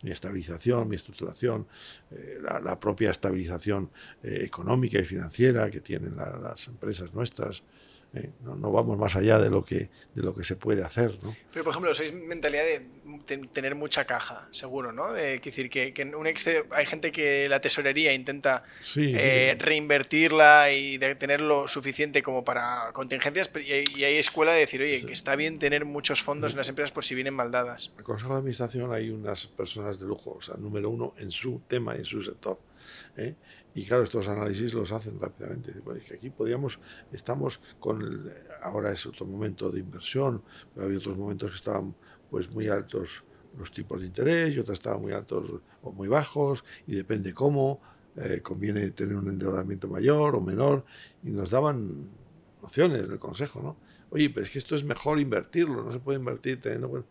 mi estabilización, mi estructuración, eh, la, propia estabilización eh, económica y financiera que tienen las empresas nuestras. Eh, no, vamos más allá de lo que de lo que se puede hacer. ¿no? Pero, por ejemplo, sois mentalidad de tener mucha caja, seguro, ¿no? De, decir, que, que un hay gente que la tesorería intenta eh, reinvertirla y de tener lo suficiente como para contingencias, y hay, escuela de decir, oye, que está bien tener muchos fondos en las empresas por si vienen maldadas. En el Consejo de Administración hay unas personas de lujo, o sea, número uno en su tema y en su sector. ¿eh? Y claro, estos análisis los hacen rápidamente. Pues que aquí podíamos, estamos con, ahora es otro momento de inversión, pero había otros momentos que estaban pues muy altos los tipos de interés y otros estaban muy altos o muy bajos y depende cómo, eh, conviene tener un endeudamiento mayor o menor y nos daban nociones del consejo, ¿no? Oye, pero es que esto es mejor invertirlo, no se puede invertir teniendo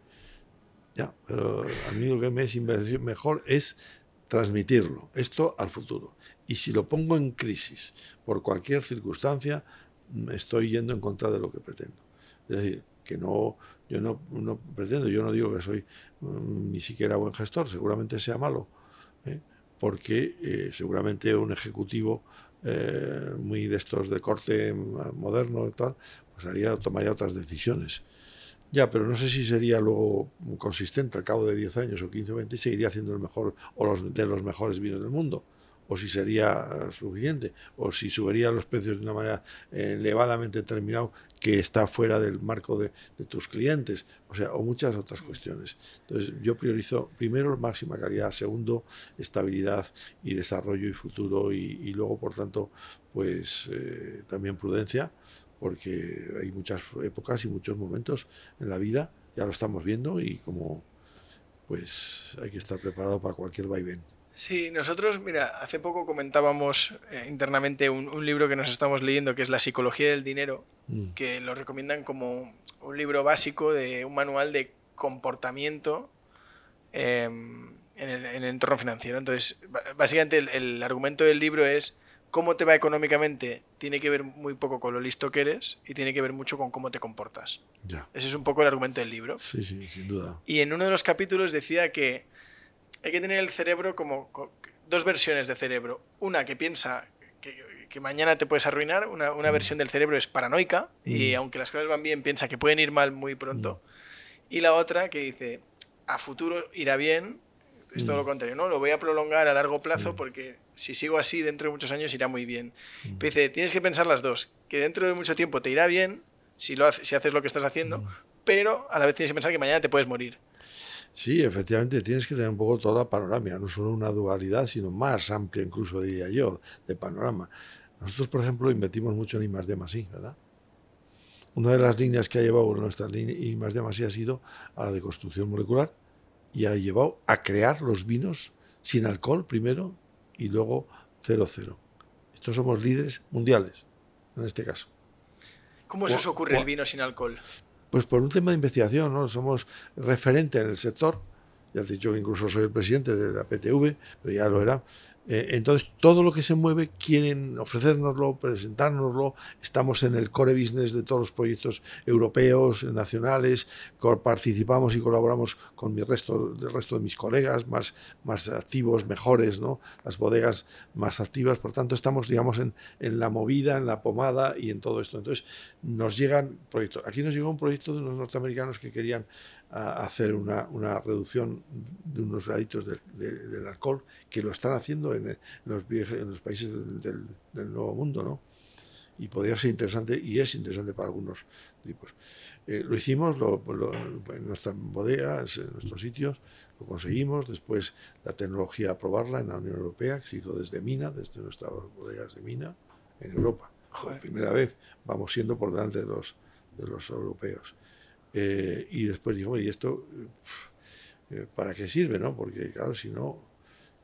Ya, pero a mí lo que me es invertir mejor es transmitirlo, esto al futuro. Y si lo pongo en crisis por cualquier circunstancia, estoy yendo en contra de lo que pretendo. Es decir, que no, yo no, pretendo, yo no digo que soy mm, ni siquiera buen gestor, seguramente sea malo, ¿eh? porque eh, seguramente un ejecutivo eh, muy de estos de corte moderno y tal, pues haría, tomaría otras decisiones. Ya, pero no sé si sería luego consistente al cabo de 10 años o 15 o 20 y seguiría haciendo el mejor o los de los mejores vinos del mundo o si sería eh, suficiente, o si subiría los precios de una manera elevadamente determinada que está fuera del marco de, tus clientes, o sea, o muchas otras cuestiones. Entonces, yo priorizo primero máxima calidad, segundo, estabilidad y desarrollo y futuro, y, luego, por tanto, pues eh, también prudencia, porque hay muchas épocas y muchos momentos en la vida, ya lo estamos viendo, y como pues hay que estar preparado para cualquier vaivén. Sí, nosotros, mira, hace poco comentábamos eh, internamente un, libro que nos estamos leyendo que es La psicología del dinero, mm. que lo recomiendan como un libro básico de un manual de comportamiento em, en, el, entorno financiero. Entonces, básicamente el, argumento del libro es cómo te va económicamente tiene que ver muy poco con lo listo que eres y tiene que ver mucho con cómo te comportas. Ese es un poco el argumento del libro. Sí, sí, sin duda. Y en uno de los capítulos decía que hay que tener el cerebro como dos versiones de cerebro. Una que piensa que, mañana te puedes arruinar, una, una, mm. versión del cerebro es paranoica y mm. aunque las cosas van bien piensa que pueden ir mal muy pronto. Mm. Y la otra que dice, a futuro irá bien, es todo lo contrario, ¿no? Lo voy a prolongar a largo plazo porque si sigo así dentro de muchos años irá muy bien. Dice, tienes que pensar las dos, que dentro de mucho tiempo te irá bien si, lo si haces lo que estás haciendo, pero a la vez tienes que pensar que mañana te puedes morir. Sí, efectivamente, tienes que tener un poco toda la panorámica, no solo una dualidad, sino más amplia incluso, diría yo, de panorama. Nosotros, por ejemplo, invertimos mucho en I más D más I, ¿verdad? Una de las líneas que ha llevado nuestra línea I más D más I ha sido a la de construcción molecular y ha llevado a crear los vinos sin alcohol primero y luego 0-0. Estos somos líderes mundiales, en este caso. ¿Cómo se os ocurre el vino sin alcohol? Pues por un tema de investigación, ¿no? Somos referente en el sector. Ya he dicho que incluso soy el presidente de la PTV, pero ya lo era. Eh, entonces, todo lo que se mueve quieren ofrecérnoslo, presentárnoslo. Estamos en el core business de todos los proyectos europeos, nacionales. Participamos y colaboramos con mi resto, el resto de mis colegas más, más activos, mejores, ¿no? las bodegas más activas. Por tanto, estamos, digamos, en, en la movida, en la pomada y en todo esto. Entonces, nos llegan proyectos. Aquí nos llegó un proyecto de unos norteamericanos que querían a hacer una, una, reducción de unos graditos del alcohol, que lo están haciendo en, los, en los países del, Nuevo Mundo, ¿no? Y podría ser interesante, y es interesante para algunos tipos. Eh, lo hicimos lo, en nuestra bodega, en nuestros sitios, lo conseguimos. Después la tecnología aprobarla en la Unión Europea, que se hizo desde Mina, desde nuestras bodegas de Mina, en Europa. Por primera vez vamos siendo por delante de los, de los europeos. Eh, y después digo, ¿y esto eh, para qué sirve? no Porque, claro, si no,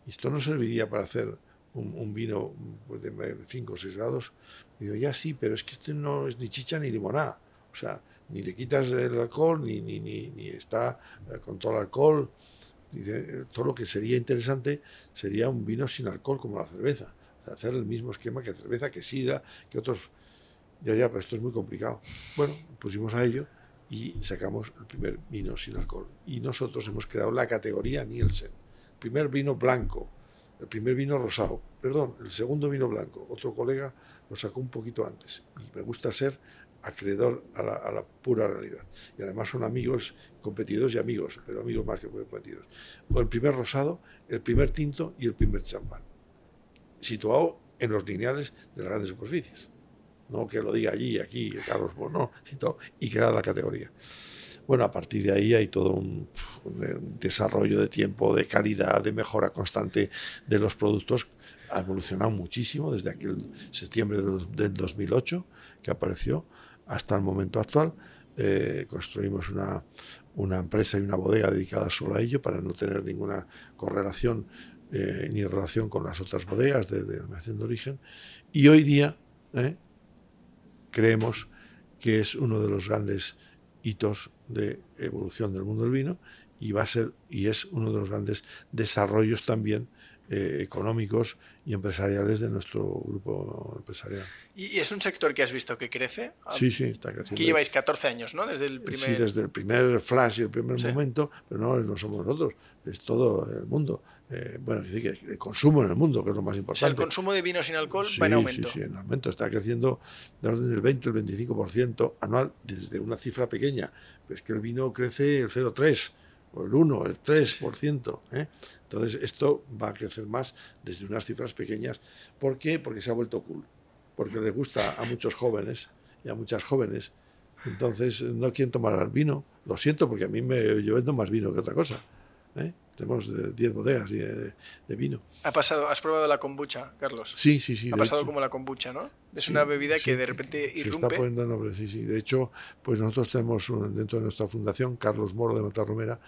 esto no serviría para hacer un, vino pues, de 5 o 6 grados. Digo, ya sí, pero es que esto no es ni chicha ni limonada. O sea, ni le quitas el alcohol, ni, ni, ni, está eh, con todo el alcohol. todo lo que sería interesante sería un vino sin alcohol como la cerveza. hacer el mismo esquema que cerveza, que sidra, que otros. Ya, ya, pero esto es muy complicado. Bueno, pusimos a ello y sacamos el primer vino sin alcohol. Y nosotros hemos creado la categoría Nielsen. El primer vino blanco, el primer vino rosado, perdón, el segundo vino blanco. Otro colega lo sacó un poquito antes. Y me gusta ser acreedor a la, pura realidad. Y además son amigos, competidores y amigos, pero amigos más que competidores. el primer rosado, el primer tinto y el primer champán. Situado en los lineales de las grandes superficies no que lo diga allí, aquí, Carlos Bono, y que la categoría. Bueno, a partir de ahí hay todo un, desarrollo de tiempo, de calidad, de mejora constante de los productos. Ha evolucionado muchísimo desde aquel septiembre del 2008 que apareció hasta el momento actual. Eh, construimos una, una, empresa y una bodega dedicada solo a ello para no tener ninguna correlación eh, ni relación con las otras bodegas de denominación de, origen. Y hoy día, eh, creemos que es uno de los grandes hitos de evolución del mundo del vino y va a ser y es uno de los grandes desarrollos también eh, económicos y empresariales de nuestro grupo empresarial. ¿Y es un sector que has visto que crece? Sí, sí, está creciendo. Que lleváis 14 años, ¿no? Desde el primer... Sí, desde el primer flash y el primer momento, pero no, no somos nosotros, es todo el mundo. Eh, bueno, que el consumo en el mundo, que es lo más importante. el consumo de vino sin alcohol va en aumento. Sí, sí, en aumento. Está creciendo de orden del 20 al 25% anual desde una cifra pequeña. Pero es que el vino crece el 0,3 el 1, el 3%. ¿eh? Entonces, esto va a crecer más desde unas cifras pequeñas. ¿Por qué? Porque se ha vuelto cool. Porque le gusta a muchos jóvenes y a muchas jóvenes. Entonces, no quieren tomar el vino. Lo siento, porque a mí me, yo vendo más vino que otra cosa. ¿eh? Tenemos 10 bodegas de, de, vino. ¿Ha pasado, ¿Has probado la kombucha, Carlos? Sí, sí, sí. Ha pasado como la kombucha, ¿no? Es una bebida que de repente irrumpe. Se está poniendo nombre, sí, sí. De hecho, pues nosotros tenemos dentro de nuestra fundación, Carlos Moro de Matarromera,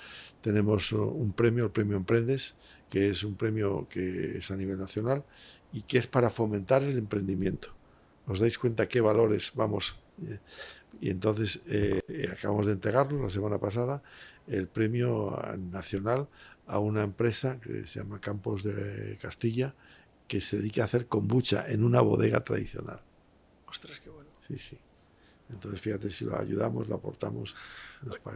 tenemos un premio, el Premio Emprendes, que es un premio que es a nivel nacional y que es para fomentar el emprendimiento. ¿Os dais cuenta qué valores vamos? Eh, y entonces eh, acabamos de entregarlo la semana pasada el premio nacional a una empresa que se llama Campos de Castilla, que se dedica a hacer kombucha en una bodega tradicional. Ostras, qué bueno. Sí, sí. Entonces, fíjate, si lo ayudamos, lo aportamos.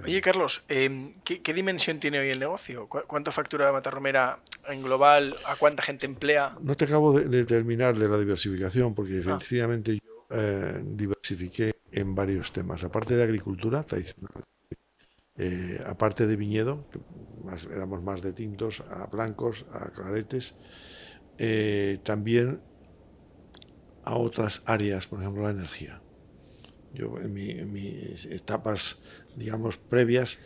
Oye, Carlos, em, ¿qué, dimensión tiene hoy el negocio? ¿Cuánto factura Matarromera en global? ¿A cuánta gente emplea? No te acabo de, terminar de la diversificación, porque efectivamente ah. yo eh, diversifiqué en varios temas. Aparte de agricultura tradicional, eh, aparte de viñedo, éramos más de tintos, a blancos, a claretes, eh, también a otras áreas, por ejemplo la energía. Yo en, mis etapas, digamos, previas,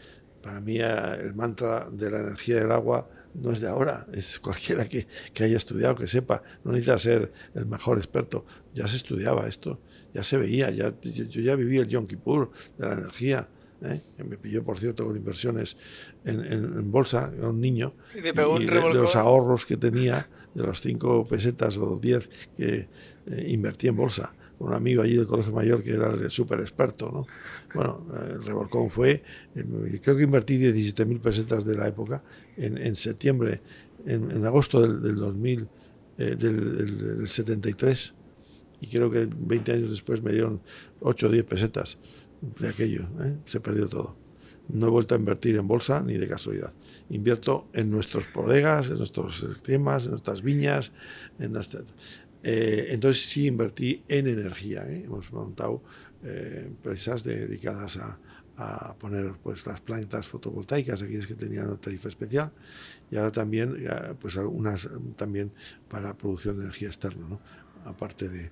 para mí eh, el mantra de la energía del agua no es de ahora, es cualquiera que, haya estudiado, que sepa, no necesita ser el mejor experto, ya se estudiaba esto, ya se veía, ya, yo, ya viví el Yom Kippur de la energía, ¿eh? que me pilló, por cierto, con inversiones en, bolsa, era un niño, y, de, los ahorros que tenía, de los cinco pesetas o diez que eh, invertí en bolsa, con un amigo allí del Colegio Mayor que era el súper experto. ¿no? Bueno, el revolcón fue, eh, creo que invertí 17.000 pesetas de la época en, en septiembre, en, agosto del, del 2000 del, del, 73 y creo que 20 años después me dieron 8 o 10 pesetas de aquello, se perdió todo. No he vuelto a invertir en bolsa ni de casualidad. Invierto en nuestros bodegas, en nuestros temas, en nuestras viñas. En eh, entonces sí invertí en energía. ¿eh? Hemos montado eh, empresas dedicadas a, poner pues las plantas fotovoltaicas, aquellas que tenían una tarifa especial, y ahora también pues algunas también para producción de energía externa, ¿no? aparte de,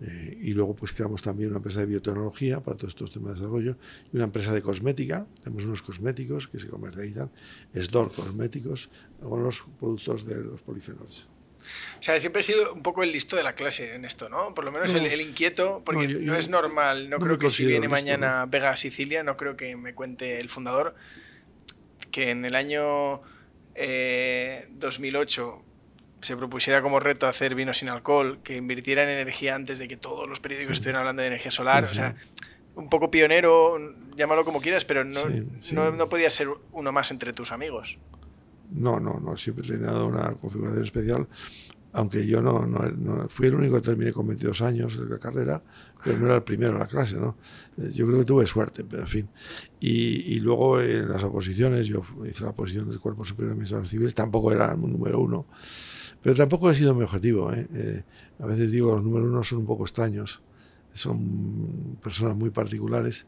eh, y luego pues creamos también una empresa de biotecnología para todos estos temas de desarrollo y una empresa de cosmética. Tenemos unos cosméticos que se comercializan, Esdor Cosméticos, con los productos de los polifenoles. O sea, siempre he sido un poco el listo de la clase en esto, ¿no? Por lo menos el, inquieto, porque no, es normal. No, creo que si viene mañana Vega Sicilia, no creo que me cuente el fundador que en el año 2008 eh, se propusiera como reto hacer vino sin alcohol, que invirtiera en energía antes de que todos los periódicos estuvieran hablando de energía solar. O sea, un poco pionero, llámalo como quieras, pero no, no, no podía ser uno más entre tus amigos. No, no, no, siempre he tenido una configuración especial, aunque yo no, no, fui el único que terminé con 22 años de la carrera, pero no era el primero en la clase, ¿no? Eh, yo creo que tuve suerte, pero en fin. Y, y luego en las oposiciones, yo hice la oposición del Cuerpo Superior de Administración Civiles, tampoco era un número uno, pero tampoco ha sido mi objetivo. ¿eh? Eh, a veces digo, los números uno son un poco extraños, son personas muy particulares.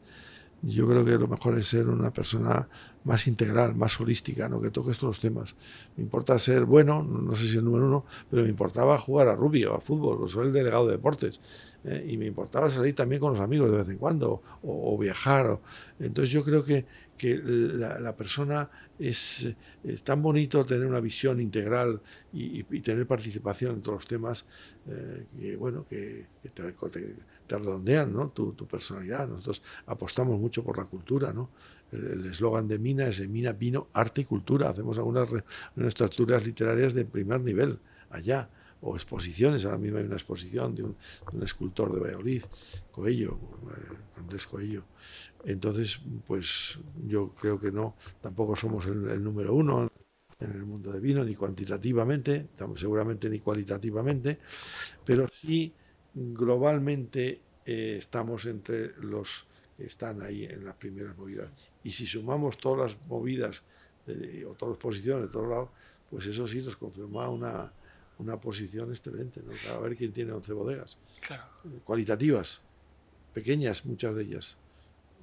Yo creo que lo mejor es ser una persona más integral, más holística, ¿no? que toque estos temas. Me importa ser bueno, no sé si el número uno, pero me importaba jugar a rugby o a fútbol, o soy el delegado de deportes. ¿eh? y me importaba salir también con los amigos de vez en cuando, o, viajar. entonces yo creo que, que la, persona es, tan bonito tener una visión integral y, tener participación en todos los temas eh, que, bueno, que, te, redondean ¿no? tu, personalidad. Nosotros apostamos mucho por la cultura, ¿no? El eslogan de Mina es Mina, Vino, Arte y Cultura. Hacemos algunas estructuras literarias de primer nivel allá o exposiciones. Ahora mismo hay una exposición de un, escultor de Valladolid, Coello, eh, Andrés Coello. Entonces, pues yo creo que no, tampoco somos el, número uno en el mundo de vino, ni cuantitativamente, seguramente ni cualitativamente, pero sí globalmente eh, estamos entre los que están ahí en las primeras movidas. Y si sumamos todas las movidas o todas las posiciones de todos lados, pues eso sí nos confirma una, una posición excelente, ¿no? a ver quién tiene 11 bodegas. Cualitativas, pequeñas muchas de ellas,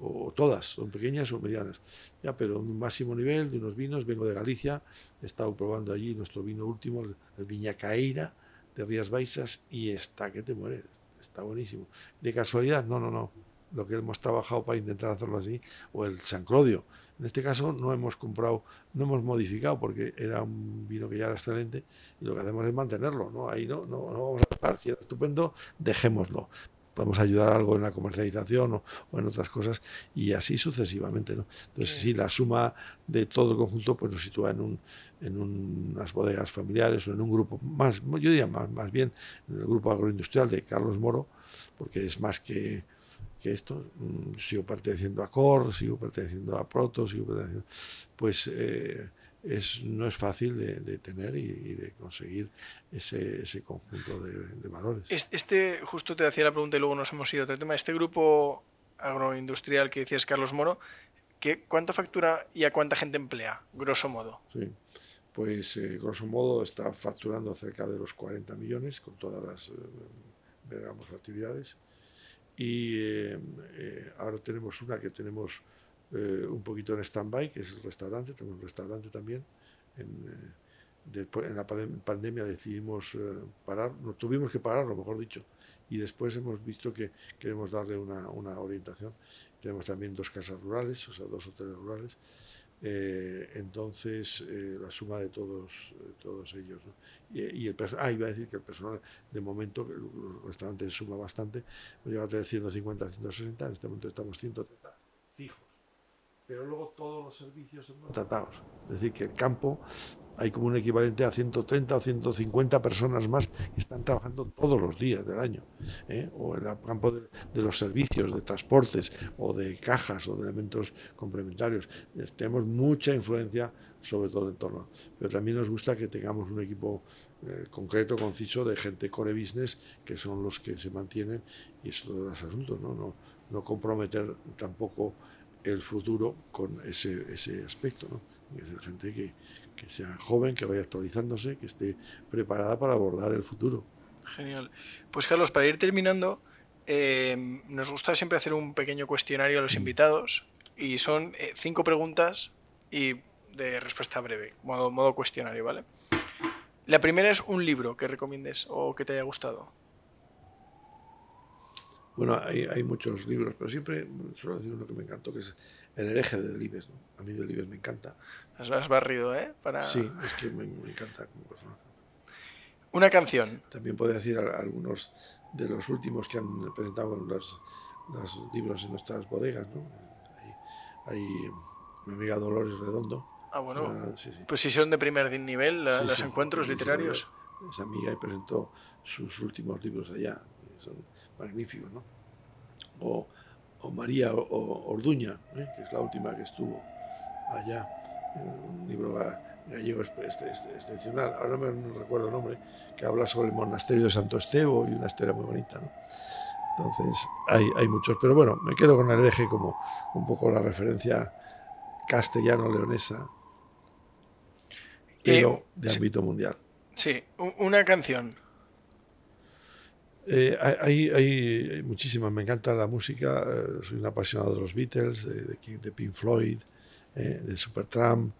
o todas, son pequeñas o medianas. Ya, pero un máximo nivel de unos vinos, vengo de Galicia, he estado probando allí nuestro vino último, el Viñacaeira de Rías Baixas, y está que te mueres, está buenísimo. ¿De casualidad? No, no, no. Lo que hemos trabajado para intentar hacerlo así, o el San Clodio, en este caso no hemos comprado, no hemos modificado porque era un vino que ya era excelente y lo que hacemos es mantenerlo, ¿no? Ahí no, no, vamos a dejar, si es estupendo, dejémoslo. Podemos ayudar algo en la comercialización o, en otras cosas y así sucesivamente, ¿no? Entonces, si la suma de todo el conjunto pues nos sitúa en, un, en unas bodegas familiares o en un grupo más, yo diría más, más bien en el grupo agroindustrial de Carlos Moro, porque es más que que esto, mm, sigo perteneciendo a COR, sigo perteneciendo a Proto, sigo perteneciendo, pues eh, es, no es fácil de, tener y, de conseguir ese, ese conjunto de, valores. Este, justo te hacía la pregunta y luego nos hemos ido a otro tema, este grupo agroindustrial que decías Carlos Moro, ¿qué, ¿cuánto factura y a cuánta gente emplea, grosso modo? Sí, pues eh, grosso modo está facturando cerca de los 40 millones con todas las, eh, digamos, actividades y eh, eh, ahora tenemos una que tenemos eh, un poquito en stand-by, que es el restaurante, tenemos un restaurante también. En, en la pandemia decidimos parar, no, tuvimos que parar, lo mejor dicho, y después hemos visto que queremos darle una, una orientación. Tenemos también dos casas rurales, o sea, dos hoteles rurales, eh, entonces, eh, la suma de todos, todos ellos. Y, el ah, iba a decir que el personal, de momento, el restaurante suma bastante, nos lleva a tener 150, 160, en este momento estamos 130 fijos. Pero luego todos los servicios son tratados. Es decir, que el campo hay como un equivalente a 130 o 150 personas más que están trabajando todos los días del año, ¿eh? o en el campo de, los servicios, de transportes, o de cajas, o de elementos complementarios. Tenemos mucha influencia sobre todo el entorno. Pero también nos gusta que tengamos un equipo eh, concreto, conciso, de gente core business, que son los que se mantienen, y eso de los asuntos, ¿no? No, no comprometer tampoco el futuro con ese, ese aspecto, ¿no? Es gente que, que sea joven, que vaya actualizándose, que esté preparada para abordar el futuro. Genial. Pues Carlos, para ir terminando, eh, nos gusta siempre hacer un pequeño cuestionario a los mm. invitados y son eh, cinco preguntas y de respuesta breve, modo, modo cuestionario, ¿vale? La primera es un libro que recomiendes o que te haya gustado. Bueno, hay, hay, muchos libros, pero siempre suelo decir uno que me encantó, que es El hereje de Delibes. ¿no? A mí Delibes me encanta. Has, barrido, ¿eh? Para... Sí, es que me, encanta como personaje. Una canción. También puedo decir algunos de los últimos que han presentado los, los libros en nuestras bodegas. ¿no? Hay, hay mi amiga Dolores Redondo. Ah, bueno. Pues si son de primer nivel los encuentros literarios. Esa amiga y presentó sus últimos libros allá. Son magnífico, ¿no? O, María Orduña, ¿eh? que es la última que estuvo allá, un libro gallego este, este, excepcional, ahora no me recuerdo el nombre, que habla sobre el monasterio de Santo Estevo y una historia muy bonita, ¿no? Entonces, hay, hay muchos, pero bueno, me quedo con el eje como un poco la referencia castellano-leonesa, pero eh, de ámbito mundial. Sí, una canción eh, hay, hay, muchísimas, me encanta la música, eh, soy un apasionado de los Beatles, de, de Pink Floyd, eh, de Supertramp,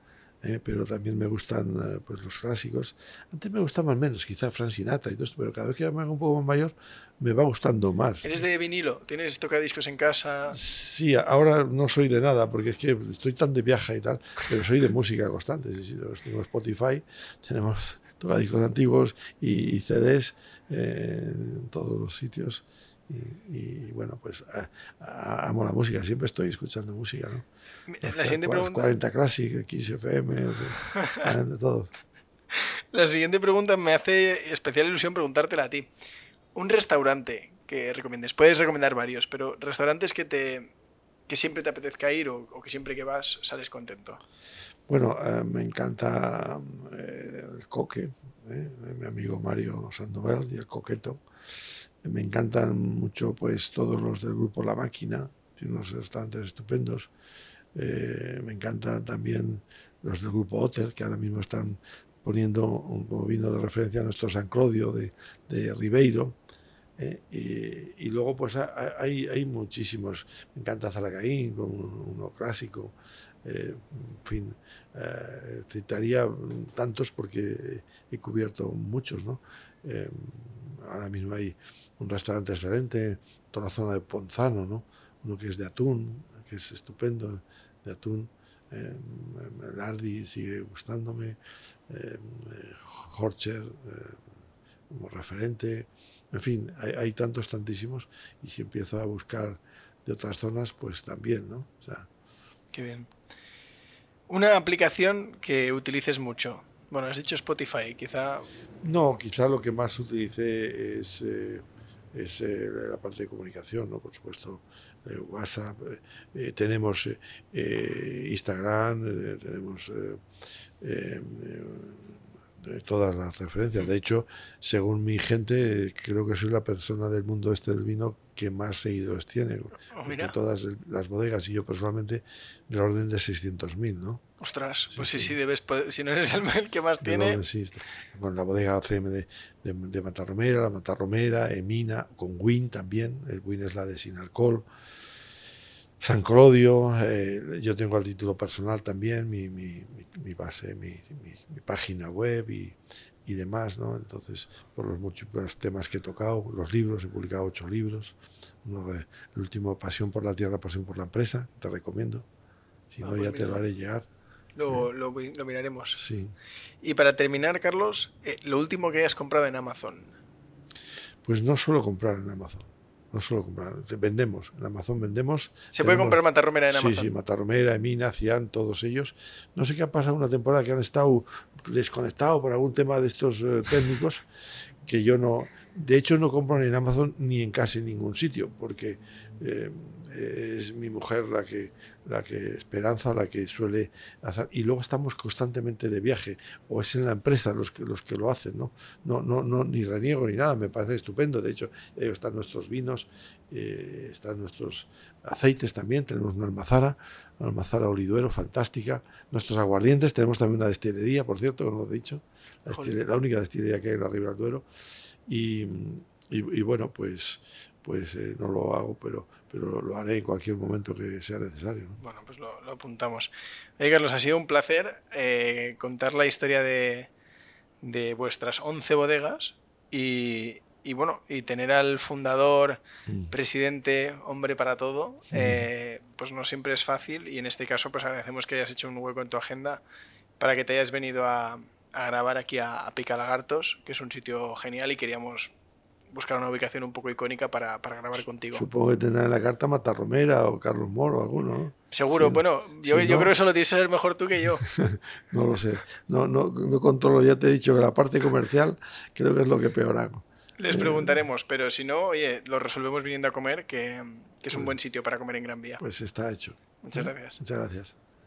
eh, pero también me gustan pues los clásicos. Antes me gustaban menos, quizá Frank Sinatra y todo esto, pero cada vez que me hago un poco más mayor me va gustando más. ¿Eres de vinilo? ¿Tienes tocadiscos en casa? Sí, ahora no soy de nada porque es que estoy tan de viaje y tal, pero soy de música constante. Tengo Spotify, tenemos tocadiscos antiguos y CDs en todos los sitios. Y, bueno, pues amo la música, siempre estoy escuchando música, ¿no? La siguiente pregunta... 40 Classic, XFM, de todos. La siguiente pregunta me hace especial ilusión preguntártela a ti. Un restaurante que recomiendes, puedes recomendar varios, pero restaurantes que te que siempre te apetezca ir o, que siempre que vas sales contento. Bueno, eh, me encanta eh, el coque, ¿eh? mi amigo Mario Sandoval y el Coqueto. Me encantan mucho pues todos los del grupo La Máquina, tiene unos restaurantes estupendos. Eh, me encantan también los del grupo Otter, que ahora mismo están poniendo como vino de referencia a nuestro San Claudio de, de Ribeiro. ¿eh? y, luego pues hay, hay muchísimos. Me encanta Zalacaín, como uno clásico. En fin, eh, citaría tantos porque he cubierto muchos, ¿no? Eh, ahora mismo hay un restaurante excelente, toda la zona de Ponzano, ¿no? Uno que es de atún, que es estupendo, de atún. Eh, el Ardi sigue gustándome, eh, Horcher como referente, en fin, hay, tantos, tantísimos, y si empiezo a buscar de otras zonas, pues también, ¿no? Qué bien. Una aplicación que utilices mucho. Bueno, has dicho Spotify, quizá. No, quizá lo que más utilice es, eh, es eh, la parte de comunicación, ¿no? Por supuesto, eh, WhatsApp, tenemos Instagram, tenemos todas las referencias. De hecho, según mi gente, creo que soy la persona del mundo este del vino que más seguidores tiene. Oh, todas las bodegas y yo personalmente del orden de 600.000, ¿no? Ostras, pues sí, sí, debes, si no eres el, que más tiene. bueno, la bodega OCM de, de, de Matarromera, la Matarromera, Emina, con Win también. El Win es la de sin alcohol. San Clodio, eh, yo tengo el título personal también, mi, mi, mi base, mi, mi, página web y, y demás, ¿no? Entonces, por los múltiples temas que he tocado, los libros, he publicado ocho libros. el último, Pasión por la Tierra, Pasión por la Empresa, te recomiendo. Si ah, no, pues ya te lo haré llegar. Lo, lo, miraremos. Sí. Y para terminar, Carlos, eh, lo último que hayas comprado en Amazon. Pues no suelo comprar en Amazon. No solo comprar, vendemos. En Amazon vendemos. ¿Se puede comprar matarromera en Amazon? Sí, sí, matarromera, Emina, Cian, todos ellos. No sé qué ha pasado una temporada que han estado desconectados por algún tema de estos eh, técnicos que yo no. De hecho, no compro ni en Amazon ni en casi ningún sitio, porque eh, es mi mujer la que, la que Esperanza, la que suele hacer. Y luego estamos constantemente de viaje, o es en la empresa los que, los que lo hacen, ¿no? No, no, no ni reniego ni nada, me parece estupendo. De hecho, están nuestros vinos, eh, están nuestros aceites también, tenemos una almazara, una almazara oliduero fantástica. Nuestros aguardientes, tenemos también una destilería, por cierto, como lo he dicho, la, única destilería que hay en la Ribera del Duero. y, y bueno, pues pues eh, no lo hago, pero, pero lo haré en cualquier momento que sea necesario. Bueno, pues lo, apuntamos. Oye, Carlos, ha sido un placer eh, contar la historia de, de vuestras 11 bodegas y, y, bueno, y tener al fundador, mm. presidente, hombre para todo, eh, pues no siempre es fácil y en este caso pues agradecemos que hayas hecho un hueco en tu agenda para que te hayas venido a, a grabar aquí a, a Picalagartos, que es un sitio genial y queríamos buscar una ubicación un poco icónica para, para grabar contigo. Supongo que tendrá en la carta Matarromera o Carlos Moro, alguno, ¿no? Seguro, bueno, yo, yo creo que eso lo tienes que saber mejor tú que yo. no lo sé, no, no, no controlo, ya te he dicho que la parte comercial creo que es lo que peor hago. Les eh, preguntaremos, pero si no, oye, lo resolvemos viniendo a comer, que, que es un buen sitio para comer en Gran Vía. Pues está hecho. Muchas gracias. Muchas gracias.